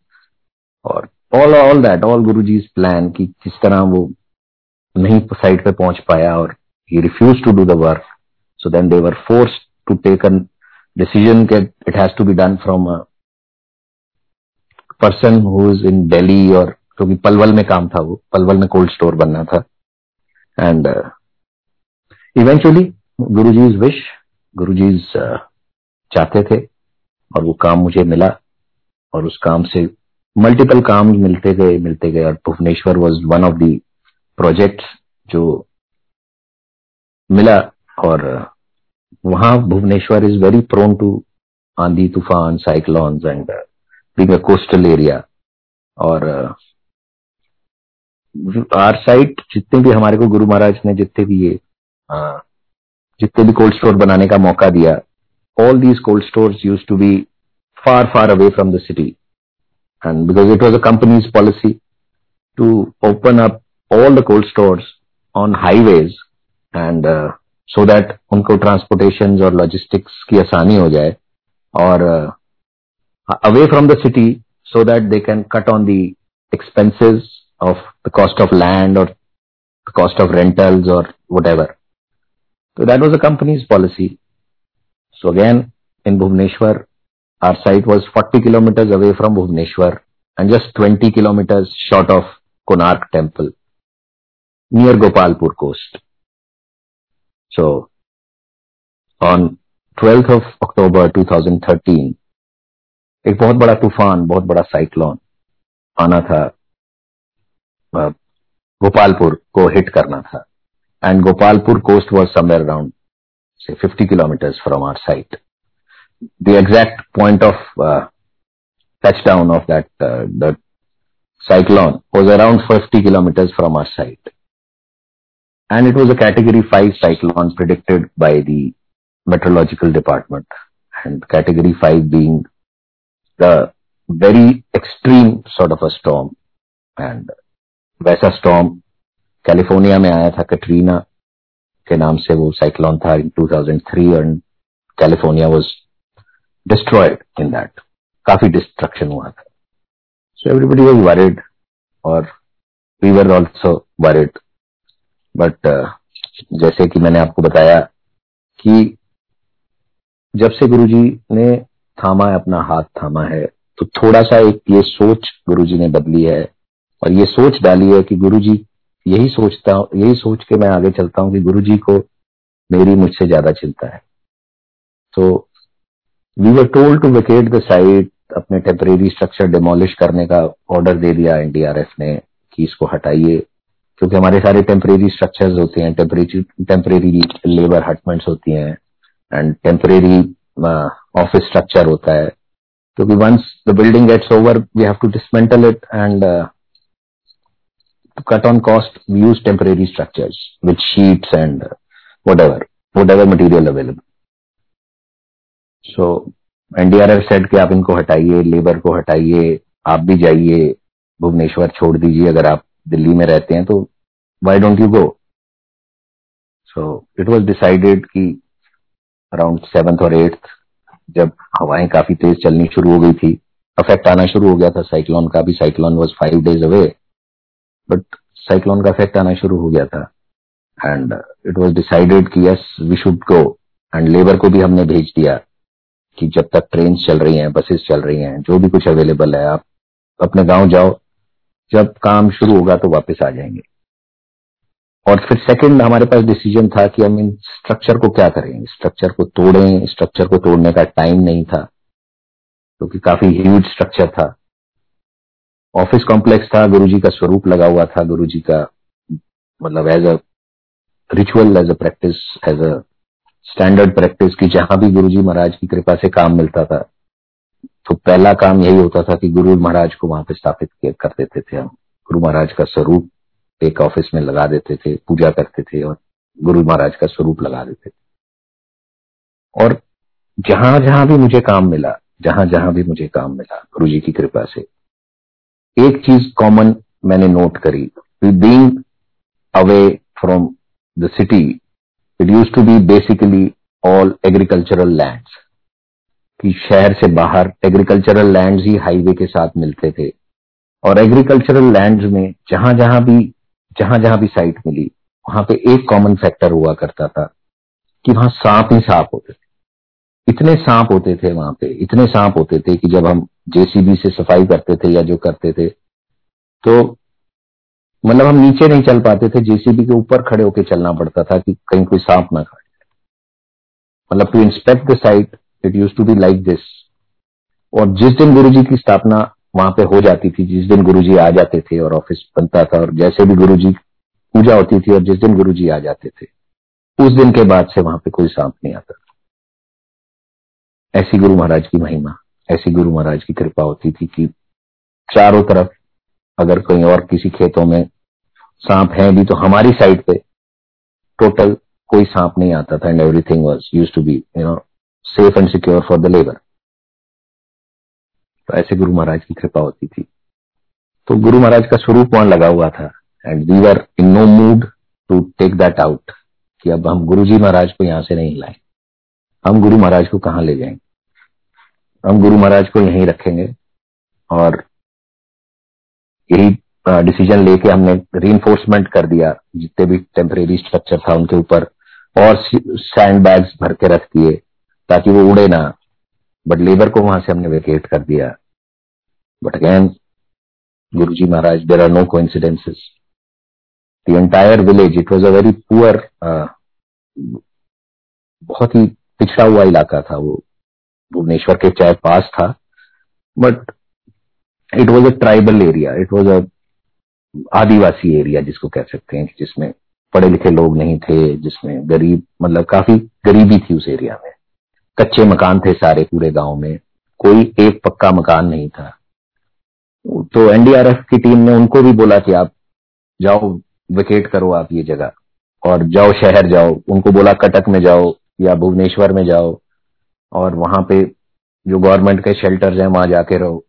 और all all that all Guru ji plan की किस तरह वो नहीं साइट पे पहुँच पाया और he refuse to do the work So then they were forced to take a decision that it has to be done from a person who is in Delhi or, क्योंकि पलवल में काम था वो, पलवल में कोल्ड स्टोर बनना था। Eventually Guru ji is wish गुरु जी चाहते थे, और वो काम मुझे मिला, और उस काम से मल्टीपल काम मिलते गए मिलते गए, और Bhubaneswar was one of the project जो मिला, और वहाँ Bhubaneswar is very prone to आंधी तूफ़ान cyclones and being coastal area और आर साइट जितने भी हमारे को गुरु महाराज ने जितने भी ये जितने भी कोल्ड स्टोर बनाने का मौका दिया all these cold store use to be far far away from the city and because it was a company's policy to open up all the cold store on highways and so that उनको transportation और logistics की आसानी हो जाए और away from the city so that they can cut on the expenses of the cost of land or the cost of rentals or whatever. So that was the company's policy. So again, in Bhubaneswar, our site was 40 kilometers away from Bhubaneswar and just 20 kilometers short of Konark temple near Gopalpur coast. So, on 12th of October 2013, एक बहुत बड़ा तूफान बहुत बड़ा cyclone आना था गोपालपुर को hit करना था and Gopalpur coast was somewhere around से 50 kilometres from our site the exact point of touchdown of that uh, that cyclone was around 50 kilometers from our site and it was a category 5 cyclone predicted by the meteorological department and category 5 being the very extreme sort of a storm and वैसा storm California में आया था कटरीना के नाम से वो cyclone था in 2003 and California was destroyed in that काफ़ी डिस्ट्रक्शन हुआ था। सो एवरीबडी वाज वरिड और we were also worried but जैसे कि मैंने आपको बताया कि जब से गुरुजी ने थामा है अपना हाथ थामा है तो थोड़ा सा एक ये सोच गुरुजी ने बदली है और ये सोच डाली है कि गुरु जी यही सोचता यही सोच के मैं आगे चलता हूँ कि गुरु जी को मेरी मुझसे ज़्यादा चिंता है। तो we were told to vacate the site अपने टेम्परेरी स्ट्रक्चर डिमोलिश करने का ऑर्डर दे दिया एनडीआरएफ ने कि इसको हटाइए, क्योंकि हमारे सारे टेम्परेरी स्ट्रक्चर्स होते हैं टेम्परेरी लेबर हटमेंट्स होती हैं एंड टेम्परेरी ऑफ़िस स्ट्रक्चर होता है। क्योंकि once the building gets over we have to dismantle it and cut on cost, we use temporary structures with sheets and whatever whatever material available. So NDRF set कि आप इनको हटाइए labour को हटाइए, आप भी जाइए, भुवनेश्वर छोड़ दीजिए, अगर आप दिल्ली में रहते हैं तो why don't you go so it was decided कि अराउंड सेवंथ और एट्थ जब हवाएँ काफ़ी तेज चलनी शुरू हो गई थी अफेक्ट आना शुरू हो गया था साइक्लोन का भी cyclone was five days away but cyclone का इफ़ेक्ट आना शुरू हो गया था एंड इट वॉज़ डिसाइडेड कि yes we should go and labour को भी हमने भेज दिया कि जब तक ट्रेन चल रही हैं बसेस चल रही हैं जो भी कुछ अवेलेबल है आप अपने गाँव जाओ जब काम शुरू होगा तो वापस आ जाएँगे और फिर सेकंड हमारे पास डिसीज़न था कि हम इन स्ट्रक्चर को क्या करें स्ट्रक्चर को तोड़ें स्ट्रक्चर को तोड़ने का टाइम नहीं था क्योंकि तो काफ़ी ह्यूज स्ट्रक्चर था ऑफ़िस कॉम्प्लेक्स था, गुरुजी का स्वरूप लगा हुआ था, गुरुजी का मतलब as a ritual as a practice as a standard practice की जहाँ भी गुरुजी महाराज की कृपा से काम मिलता था। तो पहला काम यही होता था कि गुरु महाराज को वहाँ पे स्थापित कर देते थे हम। गुरु महाराज का स्वरूप एक ऑफ़िस में लगा देते थे, पूजा करते थे और गुरु महाराज का स्वरूप लगा देते थे। और जहाँ जहाँ भी मुझे काम मिला जहाँ जहाँ भी मुझे काम मिला गुरु जी की कृपा से एक चीज़ कॉमन मैंने नोट करी। Being away from the city it use to be basically all agricultural lands कि शहर से बाहर एग्रीकल्चरल लैंड्स ही हाईवे के साथ मिलते थे। और एग्रीकल्चरल लैंड्स में जहाँ जहाँ भी, जहाँ जहाँ भी साइट मिली, वहाँ पे एक कॉमन फैक्टर हुआ करता था कि वहाँ सांप ही सांप होते थे। इतने सांप होते थे वहाँ पे, इतने सांप होते थे कि जब हम जेसीबी से सफ़ाई करते थे या जो करते थे तो मतलब हम नीचे नहीं चल पाते थे, जेसीबी के ऊपर खड़े होकर चलना पड़ता था कि कहीं कोई सांप ना खा मतलब to inspect the site it use to be like this और जिस दिन गुरु जी की स्थापना वहाँ पे हो जाती थी, जिस दिन गुरु जी आ जाते थे और ऑफ़िस बनता था, और जैसे भी गुरु जी पूजा होती थी और जिस दिन गुरु जी आ जाते थे, उस दिन के बाद से वहाँ पे कोई सांप नहीं आता। ऐसी गुरु महाराज की महिमा, ऐसी गुरु महाराज की कृपा होती थी कि चारों तरफ़ अगर कहीं और किसी खेतों में सांप है भी तो हमारी साइड पे टोटल कोई सांप नहीं आता था and everything was use to be you know safe and secure for the labour तो ऐसे गुरु महाराज की कृपा होती थी। तो गुरु महाराज का स्वरूप वहाँ लगा हुआ था and we are in no mood to take that out कि अब हम गुरु जी महाराज को यहाँ से नहीं लाए। हम गुरु महाराज को कहाँ ले जाएँगे? हम गुरु महाराज को यहीं रखेंगे और यही डिसीज़न लेके हमने री कर दिया। जितने भी टेम्परेरी स्ट्रक्चर था उनके ऊपर और सैंड बैग्स भर के रख दिए ताकि वो उड़े ना। बट लेबर को वहाँ से हमने वेकेट कर दिया। But again Guru ji Maharaj there are no coincidences the entire village it was a very poor बहुत ही पिछड़ा हुआ इलाका था वो, भुवनेश्वर के चाहे पास था but it was a tribal area it was a Adivasi area जिसको कह सकते हैं जिसमें पढ़े लिखे लोग नहीं थे, जिसमें गरीब मतलब काफ़ी गरीबी थी उस एरिया में। कच्चे मकान थे सारे पूरे गाँव में, कोई एक पक्का मकान नहीं था। तो एनडीआरएफ की टीम ने उनको भी बोला कि आप जाओ विकेट करो आप ये जगह, और जाओ शहर जाओ, उनको बोला कटक में जाओ या भुवनेश्वर में जाओ और वहाँ पे जो गवर्नमेंट के शेल्टर्स हैं, वहाँ जाके रहो।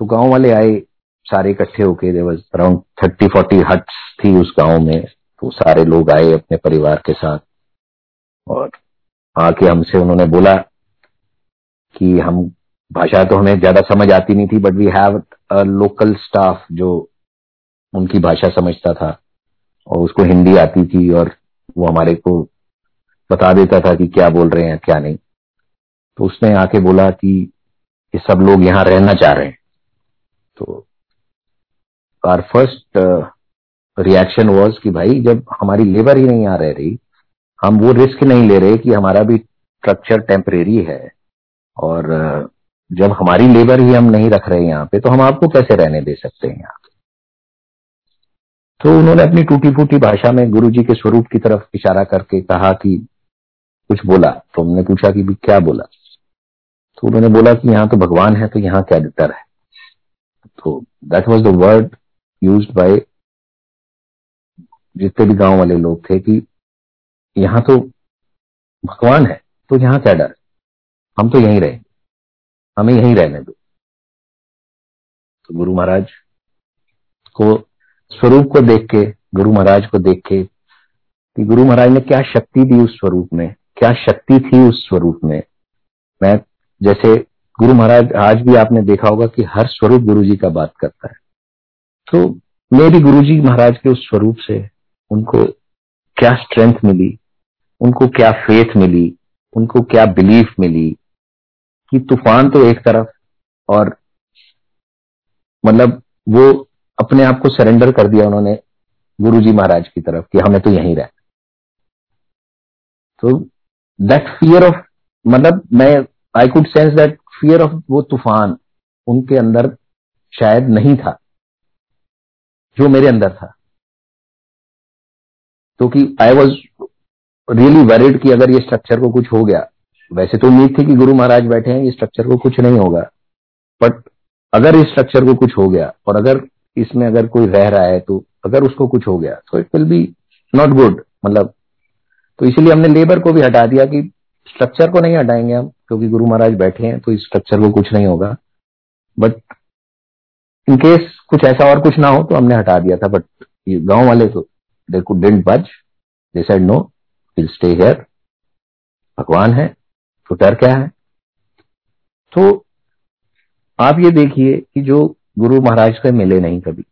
तो गाँव वाले आए, सारे इकट्ठे होके there around thirty forty huts थी उस गाँव में। तो सारे लोग आए अपने परिवार के साथ और आके हमसे उन्होंने बोला कि हम, भाषा तो हमें ज़्यादा समझ आती नहीं थी but we have a local staff जो उनकी भाषा समझता था और उसको हिंदी आती थी और वो हमारे को बता देता था कि क्या बोल रहे हैं क्या नहीं। तो उसने आके बोला कि ये सब लोग यहाँ रहना चाह रहे हैं। तो आर फ़र्स्ट रिएक्शन वॉज़ कि भाई जब हमारी लेबर ही नहीं आ रह रही हम वो रिस्क नहीं ले रहे कि हमारा भी स्ट्रक्चर टेम्परेरी है। और uh, जब हमारी लेबर ही हम नहीं रख रहे यहाँ पे तो हम आपको कैसे रहने दे सकते हैं यहाँ तो उन्होंने अपनी टूटी फूटी भाषा में गुरु जी के स्वरूप की तरफ़ इशारा करके कहा कि कुछ बोला तो हमने पूछा कि क्या बोला? तो उन्होंने बोला कि यहाँ तो भगवान है तो यहाँ क्या डर है? तो that was the word use by जितने भी गाँव वाले लोग थे कि यहाँ तो भगवान है तो यहाँ क्या डर? हम तो यहीं रहेंगे हमें यहीं रहने दो। तो गुरु महाराज को, स्वरूप को देख के, गुरु महाराज को देख के कि गुरु महाराज ने क्या शक्ति दी उस स्वरूप में? क्या शक्ति थी उस स्वरूप में? मैं, जैसे गुरु महाराज, आज भी आपने देखा होगा कि हर स्वरूप गुरु जी का बात करता है। तो मेरी गुरु जी महाराज के उस स्वरूप से उनको क्या स्ट्रेंथ मिली, उनको क्या फेथ मिली, उनको क्या बिलीफ मिली कि तूफ़ान तो एक तरफ़ और मतलब वो अपने आप को सरेंडर कर दिया उन्होंने गुरु जी महाराज की तरफ़ कि हमें तो यहीं रह तो दैट फियर ऑफ़ मतलब मैं I could sense that fear of वो तूफ़ान उनके अंदर शायद नहीं था, जो मेरे अंदर था। क्योंकि आई वॉज़ रियली वरिड कि अगर ये स्ट्रक्चर को कुछ हो गया, वैसे तो उम्मीद थी कि गुरु महाराज बैठे हैं, ये स्ट्रक्चर को कुछ नहीं होगा। बट अगर इस स्ट्रक्चर को कुछ हो गया, और अगर इसमें अगर कोई रह रहा है तो अगर उसको कुछ हो गया तो it will be not good मतलब तो इसीलिए हमने लेबर को भी हटा दिया कि स्ट्रक्चर को नहीं हटाएँगे हम, क्योंकि गुरु महाराज बैठे हैं तो इस स्ट्रक्चर को कुछ नहीं होगा। बट इन केस कुछ ऐसा और कुछ ना हो तो हमने हटा दिया था बट गाँव वाले तो they could they said no will stay here भगवान है तो डर क्या है? तो आप ये देखिए कि जो गुरु महाराज से मिले नहीं कभी।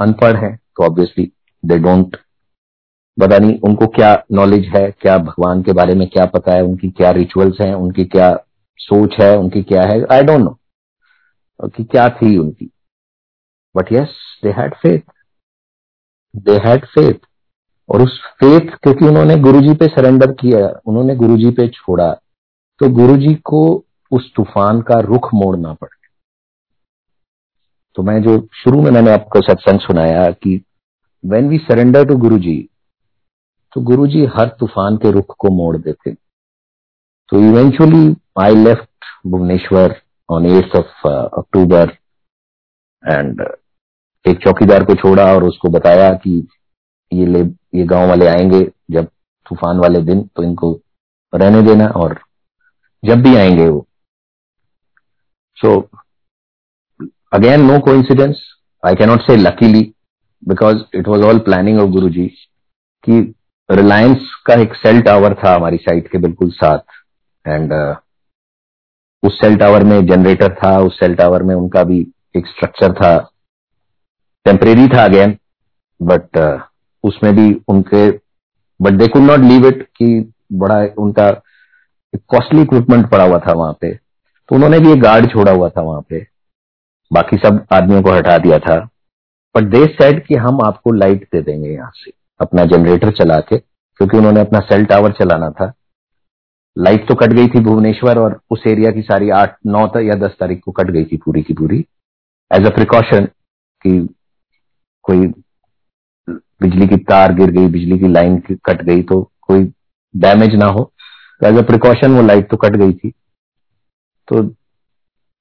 अनपढ़ है तो ऑब्वियसली दे डोंट पता नहीं उनको क्या नॉलेज है, क्या भगवान के बारे में क्या पता है, उनकी क्या रिचुअल्स हैं, उनकी क्या सोच है, उनकी क्या है आई डोंट नो कि क्या थी उनकी। But yes they had faith they had faith और उस फेथ क्योंकि उन्होंने गुरुजी पे सरेंडर किया, उन्होंने गुरुजी पे छोड़ा तो गुरुजी को उस तूफ़ान का रुख मोड़ना पड़। तो मैं जो शुरू में मैंने आपको सत्संग सुनाया कि when we surrender to Guru ji तो गुरु जी हर तूफ़ान के रुख को मोड़ देते। तो eventually I left Bhubaneswar on eighth of October and एक चौकीदार को छोड़ा और उसको बताया कि ये ले, ये गाँव वाले आएँगे जब तूफ़ान वाले दिन तो इनको रहने देना और जब भी आएँगे वो। So again no coincidence I cannot say luckily because it was all planning of Guru ji की रिलायंस का एक सेल टावर था हमारी साइट के बिल्कुल साथ। एंड uh, उस सेल टावर में जनरेटर था उस सेल टावर में उनका भी एक स्ट्रक्चर था। टेम्परेरी था अगेन बट uh, उसमें भी उनके but they could not leave it कि बड़ा उनका कॉस्टली इक्विपमेंट पड़ा हुआ था वहाँ पे। तो उन्होंने भी एक गार्ड छोड़ा हुआ था वहाँ पे। बाकी सब आदमियों को हटा दिया था। बट दे सेड कि हम आपको लाइट दे देंगे यहाँ से। अपना जनरेटर चला के क्योंकि उन्होंने अपना सेल टावर चलाना था। लाइट तो कट गई थी भुवनेश्वर और उस एरिया की सारी आठ, नौ या दस तारीख को कट गई थी पूरी की पूरी। एज अ प्रिकॉशन कि कोई बिजली की तार गिर गई, बिजली की लाइन कट गई तो कोई डैमेज ना हो। एज अ प्रिकॉशन वो लाइट तो कट गई थी। तो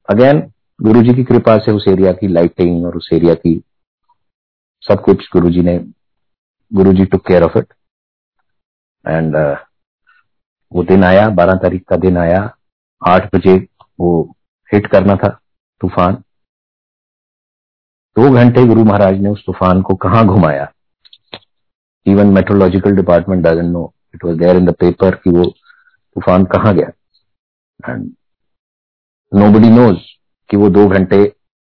अगेन गुरु जी की कृपा से उस एरिया की लाइटिंग और उस एरिया की सब कुछ गुरु जी ने Guru ji took care of it and वो दिन आया, बारह तारीख का दिन आया, आठ बजे वो हिट करना था तूफ़ान। दो घंटे गुरु महाराज ने उस तूफ़ान को कहा घुमाया? Even meteorological department doesn't know it was there in the paper कि वो तूफ़ान कहाँ गया। एंड नो बडी नोज़ कि वो दो घंटे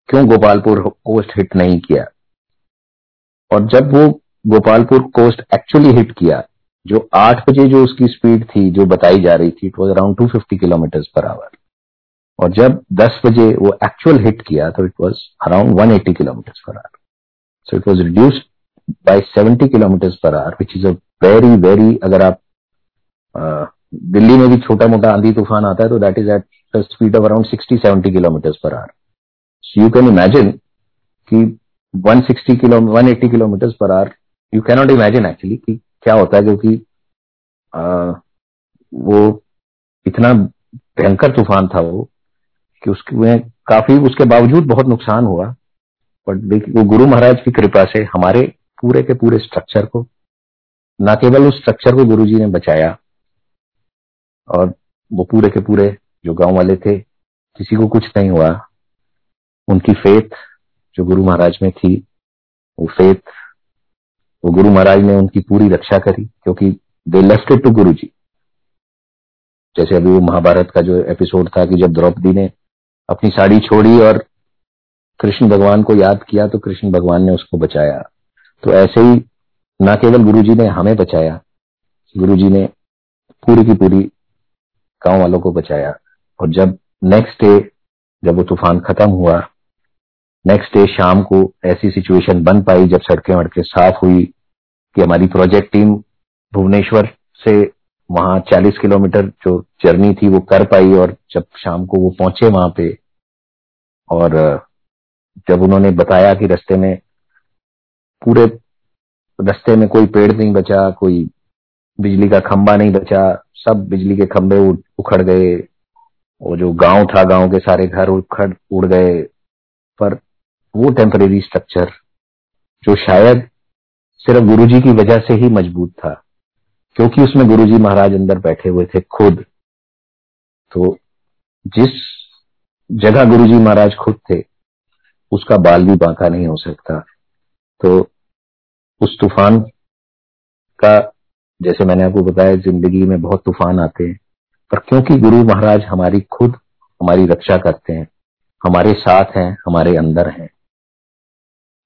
क्यों गोपालपुर कोस्ट हिट नहीं किया। और जब वो गोपालपुर कोस्ट एक्चुअली हिट किया। जो आठ बजे जो उसकी स्पीड थी, जो बताई जा रही थी it was around two fifty kilometre per hour और जब 10 बजे वो एक्चुअल हिट किया तो it was around 180 kilometre per hour so it was reduced by 70 kilometre per hour which is a very very अगर आप दिल्ली में भी छोटा मोटा आंधी तूफ़ान आता है तो that is at speed of around 60 70 kilometre per hour so you can imagine कि 160 kilo 180 kilometre per hour you cannot imagine actually कि क्या होता है क्योंकि वो इतना भयंकर तूफ़ान था वो, कि उसके काफ़ी, उसके बावजूद बहुत नुकसान हुआ। बट देखिए, वो गुरु महाराज की कृपा से हमारे पूरे के पूरे स्ट्रक्चर को, न केवल उस स्ट्रक्चर को गुरुजी ने बचाया, और वो पूरे के पूरे जो गाँव वाले थे, किसी को कुछ नहीं हुआ। उनकी फेथ जो गुरु महाराज में थी, वो फेथ वो गुरु महाराज ने उनकी पूरी रक्षा करी, क्योंकि दे इट टू गुरु जी जैसे अभी वो महाभारत का जो एपिसोड था कि जब द्रौपदी ने अपनी साड़ी छोड़ी और कृष्ण भगवान को याद किया तो कृष्ण भगवान ने उसको बचाया। तो ऐसे ही न केवल गुरु जी ने हमें बचाया गुरु जी ने पूरी की पूरी गाँव वालों को बचाया। और जब नेक्स्ट डे जब वो तूफ़ान खत्म हुआ नेक्स्ट डे शाम को ऐसी सिचुएशन बन पाई, जब सड़कें वड़कें साफ़ हुई कि हमारी प्रोजेक्ट टीम भुवनेश्वर से वहाँ 40 किलोमीटर जो जर्नी थी वो कर पाई और जब शाम को वो पहुँचे वहाँ पे और जब उन्होंने बताया कि रास्ते में पूरे रास्ते में कोई पेड़ नहीं बचा, कोई बिजली का खंबा नहीं बचा, सब बिजली के खंबे उखड़ गए वो जो गाँव था, गाँव के सारे घर उखड़, उड़ गए, पर वो टेम्परेरी स्ट्रक्चर जो शायद सिर्फ़ गुरुजी की वजह से ही मज़बूत था, क्योंकि उसमें गुरुजी महाराज अंदर बैठे हुए थे खुद। तो जिस जगह गुरुजी महाराज खुद थे, उसका बाल भी बांका नहीं हो सकता। तो उस तूफ़ान का, जैसे मैंने आपको बताया, ज़िंदगी में बहुत तूफ़ान आते हैं। पर क्योंकि गुरु महाराज हमारी खुद हमारी रक्षा करते हैं, हमारे साथ हैं, हमारे अंदर हैं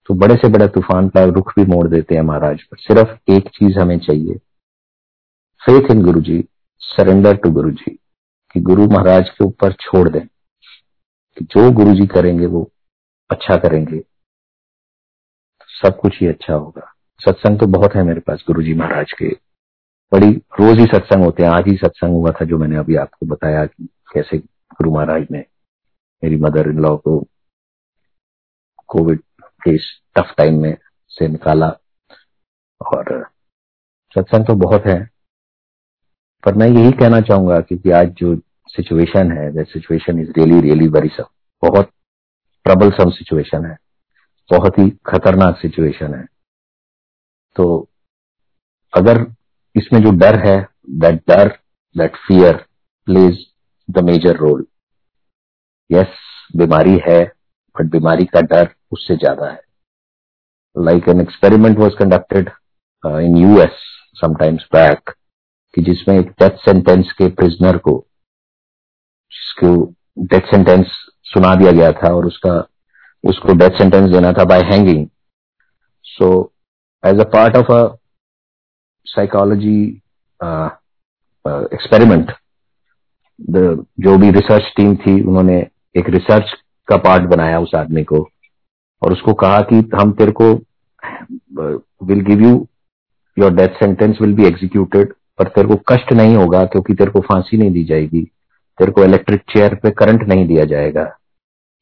तो बड़े से बड़े तूफ़ान का रुख भी मोड़ देते हैं महाराज। पर सिर्फ़ एक चीज़ हमें चाहिए। Faith in Guru ji surrender to Guru ji कि गुरु महाराज के ऊपर छोड़ दें, कि जो गुरु जी करेंगे वो अच्छा करेंगे। सब कुछ ही अच्छा होगा। सत्संग तो बहुत है मेरे पास गुरु जी महाराज के। बड़ी रोज ही सत्संग होते हैं, आज ही सत्संग हुआ था जो मैंने अभी आपको बताया कि कैसे गुरु महाराज ने मेरी मदर इन लॉ को कोविड के इस टफ टाइम में से निकाला। और, सत्संग तो बहुत है, पर मैं यही कहना चाहूँगा क्योंकि आज जो सिचुएशन है that situation is really really very सब बहुत ट्रबल सम सिचुएशन है। बहुत ही खतरनाक सिचुएशन है। तो अगर इसमें जो डर है दैट डर that fear plays the major role yes बीमारी है बट बीमारी का डर उससे ज़्यादा है। Like an experiment was conducted in US sometimes back कि जिसमें एक डेथ सेंटेंस के प्रिजनर को, जिसको डेथ सेंटेंस सुना दिया गया था और उसका, उसको डेथ सेंटेंस देना था by hanging so as a part of a psychology experiment जो भी रिसर्च टीम थी, उन्होंने एक रिसर्च का पार्ट बनाया उस आदमी को। और उसको कहा कि हम तेरे को will give you your death sentence will be executed पर तेरे को कष्ट नहीं होगा क्योंकि तेरे को फांसी नहीं दी जाएगी। तेरे को इलेक्ट्रिक चेयर पे करंट नहीं दिया जाएगा।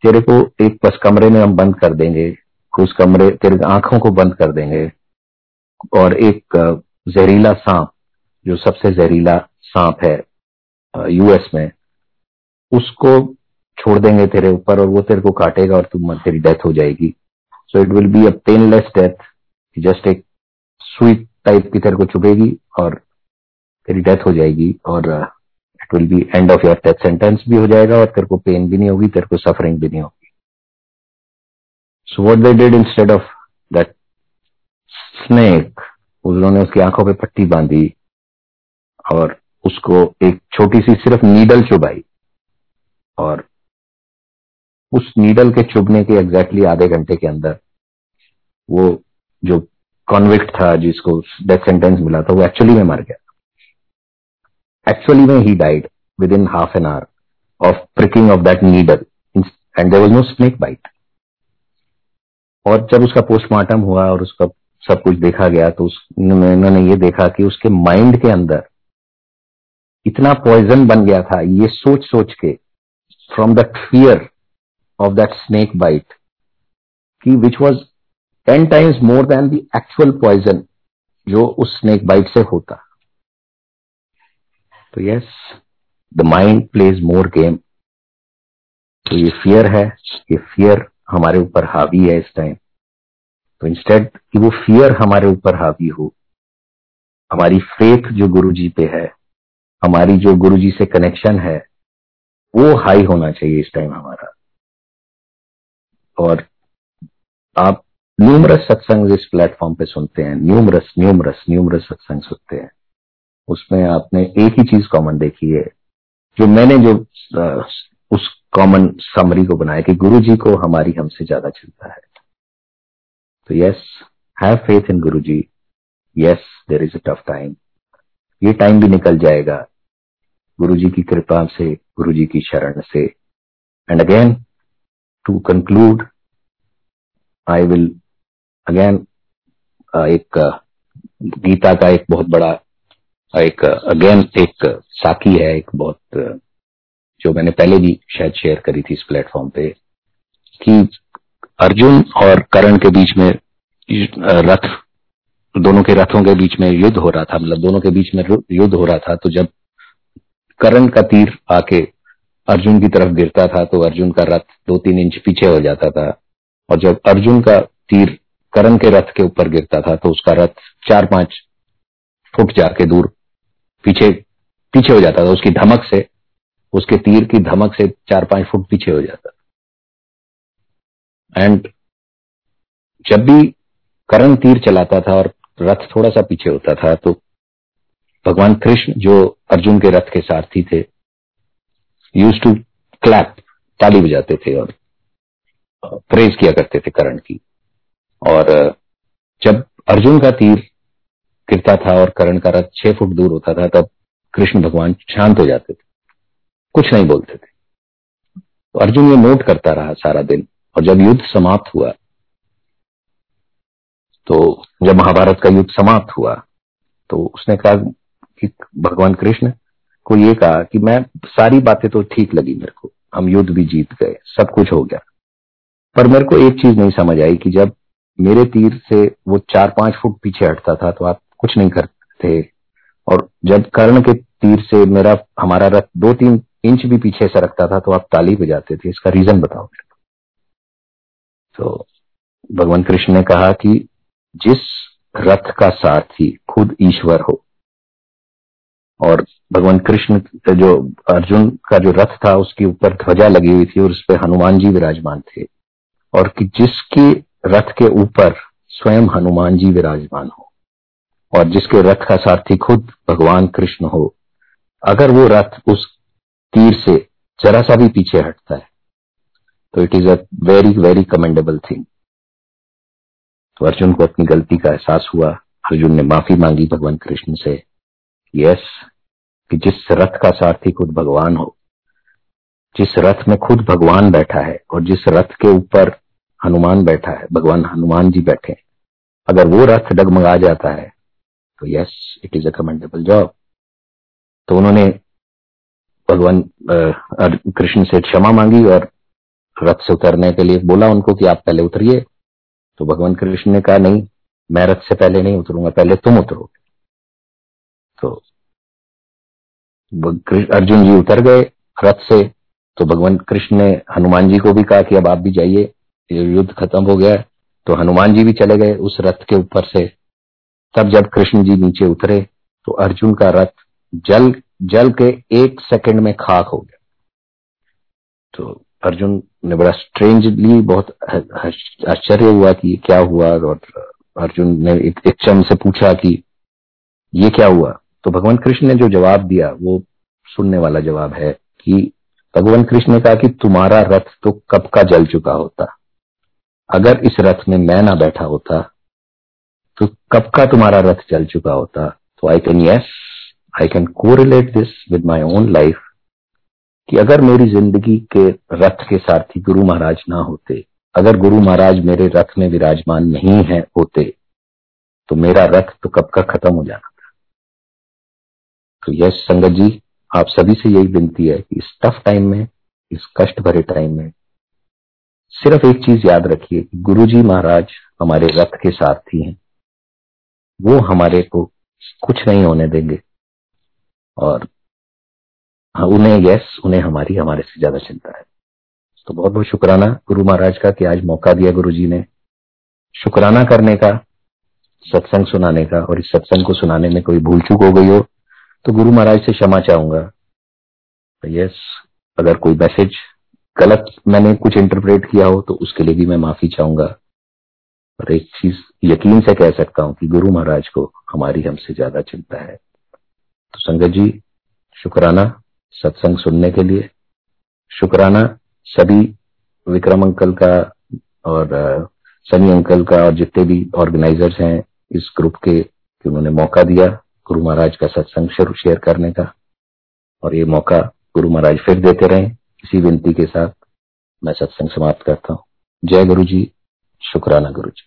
तेरे को एक बस कमरे में हम बंद कर देंगे, उस कमरे, तेरे आँखों को बंद कर देंगे। और एक जहरीला सांप, जो सबसे जहरीला सांप है यूएस में, उसको छोड़ देंगे तेरे ऊपर और वो तेरे को काटेगा और तुम, तेरी डेथ हो जाएगी। So it will be a painless death just एक स्वीट टाइप की तेरे को चुभेगी और तेरी डेथ हो जाएगी और it will be end of your death sentence भी हो जाएगा और तेरे को पेन भी नहीं होगी, तेरे को सफरिंग भी नहीं होगी। So what they did instead of that snake उन्होंने उसकी आँखों पे पट्टी बांधी और उसको एक छोटी सी सिर्फ़ नीडल चुभाई और उस नीडल के चुभने के एग्जैक्टली आधे घंटे के अंदर वो जो कॉन्विक्ट था, जिसको डेथ सेंटेंस मिला था, वो एक्चुअली में मर गया। एक्चुअली में he died within half an hour of pricking of that needle and there was no snake bite और जब उसका पोस्टमार्टम हुआ और उसका सब कुछ देखा गया तो उन्होंने ये देखा कि उसके माइंड के अंदर इतना पॉइजन बन गया था, ये सोच सोच के from that fear of that snake bite कि which was ten times more than the actual poison जो उस स्नेक बाइट से होता तो yes the mind plays more game तो ये फियर है ये फियर हमारे ऊपर हावी है इस टाइम तो इंस्टेड कि वो फियर हमारे ऊपर हावी हो हमारी फेथ जो गुरु जी पे है हमारी जो गुरु जी से कनेक्शन है वो हाई होना चाहिए इस टाइम हमारा और आप न्यूमरस सत्संग इस प्लेटफॉर्म पे सुनते हैं न्यूमरस न्यूमरस न्यूमरस सत्संग सुनते हैं। उसमें आपने एक ही चीज़ कॉमन देखी है, जो मैंने जो उस कॉमन समरी को बनाया कि गुरु जी को हमारी हमसे ज़्यादा चिंता है। तो yes have faith in Guru ji yes there is a tough time ये टाइम भी निकल जाएगा गुरु जी की कृपा से गुरु जी की शरण से। And again to conclude I will again एक गीता का एक बहुत बड़ा, एक अगेन एक साकी है, एक बहुत जो मैंने पहले भी शायद शेयर करी थी इस प्लेटफॉर्म पे, कि अर्जुन और करण के बीच में रथ, दोनों के रथों के बीच में युद्ध हो रहा था मतलब दोनों के बीच में युद्ध हो रहा था तो जब करण का तीर आके अर्जुन की तरफ़ गिरता था तो अर्जुन का रथ दो तीन इंच पीछे हो जाता था। और जब अर्जुन का तीर करण के रथ के ऊपर गिरता था तो उसका रथ चार पाँच फुट जाके दूर पीछे पीछे हो जाता था। उसकी धमक से, उसके तीर की धमक से चार पाँच फुट पीछे हो जाता था। एंड जब भी करण तीर चलाता था और रथ थोड़ा सा पीछे होता था तो भगवान कृष्ण जो अर्जुन के रथ के सारथी थे यूज़ टू क्लैप ताली बजाते थे और प्रेज किया करते थे करण की। और जब अर्जुन का तीर गिरता था और करण का रथ छह फुट दूर होता था, तब कृष्ण भगवान शांत हो जाते थे। कुछ नहीं बोलते थे। तो अर्जुन ये नोट करता रहा सारा दिन और जब युद्ध समाप्त हुआ तो जब महाभारत का युद्ध समाप्त हुआ तो उसने कहा कि भगवान कृष्ण को ये कहा कि मैं, सारी बातें तो ठीक लगी मेरे को। हम युद्ध भी जीत गए, सब कुछ हो गया। पर मेरे को एक चीज़ नहीं समझ आई कि जब मेरे तीर से वो चार पाँच फुट पीछे हटता था तो आप कुछ नहीं करते। और जब कर्ण के तीर से मेरा, हमारा रथ दो तीन इंच भी पीछे सरकता था तो आप ताली बजाते थे। इसका रीजन बताओ मेरे को। तो भगवान कृष्ण ने कहा कि जिस रथ का सारथी खुद ईश्वर हो और भगवान कृष्ण जो अर्जुन का जो रथ था, उसके ऊपर ध्वजा लगी हुई थी और उस पर हनुमान जी विराजमान थे। और कि जिसके रथ के ऊपर स्वयं हनुमान जी विराजमान हो और जिसके रथ का सारथी खुद भगवान कृष्ण हो, अगर वो रथ उस तीर से जरा सा भी पीछे हटता है तो it is a very very commendable thing तो अर्जुन को अपनी गलती का एहसास हुआ। अर्जुन ने माफ़ी मांगी भगवान कृष्ण से। यस, कि जिस रथ का सारथी खुद भगवान हो, जिस रथ में खुद भगवान बैठा है और जिस रथ के ऊपर हनुमान बैठा है, भगवान हनुमान जी बैठे अगर वो रथ डगमगा जाता है तो yes it is a commendable job तो उन्होंने भगवान कृष्ण से क्षमा मांगी और रथ से उतरने के लिए बोला उनको कि आप पहले उतरिए। तो भगवान कृष्ण ने कहा, नहीं, मैं रथ से पहले नहीं उतरूँगा, पहले तुम उतरोगे। तो अर्जुन जी उतर गए रथ से तो भगवान कृष्ण ने हनुमान जी को भी कहा कि अब आप भी जाइए युद्ध खत्म हो गया तो हनुमान जी भी चले गए उस रथ के ऊपर से। तब जब कृष्ण जी नीचे उतरे तो अर्जुन का रथ जल जल के एक सेकंड में खाक हो गया। तो अर्जुन ने बड़ा स्ट्रेंजली बहुत आश्चर्य हुआ कि क्या हुआ, और अर्जुन ने एक चम से पूछा कि ये क्या हुआ? तो भगवान कृष्ण ने जो जवाब दिया, वो सुनने वाला जवाब है कि भगवान कृष्ण ने कहा कि तुम्हारा रथ तो कब का जल चुका होता? अगर इस रथ में मैं ना बैठा होता तो कब का तुम्हारा रथ जल चुका होता? तो I can yes I can correlate this with my own life कि अगर मेरी ज़िंदगी के रथ के सारथी गुरु महाराज ना होते, अगर गुरु महाराज मेरे रथ में विराजमान नहीं है होते तो मेरा रथ तो कब का खत्म हो जाना? तो यश संगत जी, आप सभी से यही विनती है कि इस टफ टाइम में, इस कष्ट भरे टाइम में सिर्फ़ एक चीज़ याद रखिए कि गुरु जी महाराज हमारे रथ के सारथी हैं। वो हमारे को कुछ नहीं होने देंगे। और हाँ उन्हें यस उन्हें हमारी, हमारे से ज़्यादा चिंता है। तो बहुत बहुत शुक्राना गुरु महाराज का कि आज मौका दिया गुरु जी ने। शुक्राना करने का, सत्संग सुनाने का, और इस सत्संग को सुनाने में कोई भूल चूक हो गई हो तो गुरु महाराज से क्षमा चाहूँगा। यस अगर कोई मैसेज गलत मैंने कुछ इंटरप्रेट किया हो तो उसके लिए भी मैं माफ़ी चाहूँगा। और एक चीज़ यकीन से कह सकता हूँ कि गुरु महाराज को हमारी हमसे ज़्यादा चिंता है। तो संगत जी, शुक्राना सत्संग सुनने के लिए। शुक्राना सभी विक्रम अंकल का और सनी अंकल का और जितने भी ऑर्गेनाइजर्स हैं, इस ग्रुप के कि उन्होंने मौका दिया। गुरु महाराज का सत्संग शेयर करने का। और ये मौका गुरु महाराज फिर देते रहे इसी विनती के साथ मैं सत्संग समाप्त करता हूँ। जय गुरु जी शुक्राना गुरु जी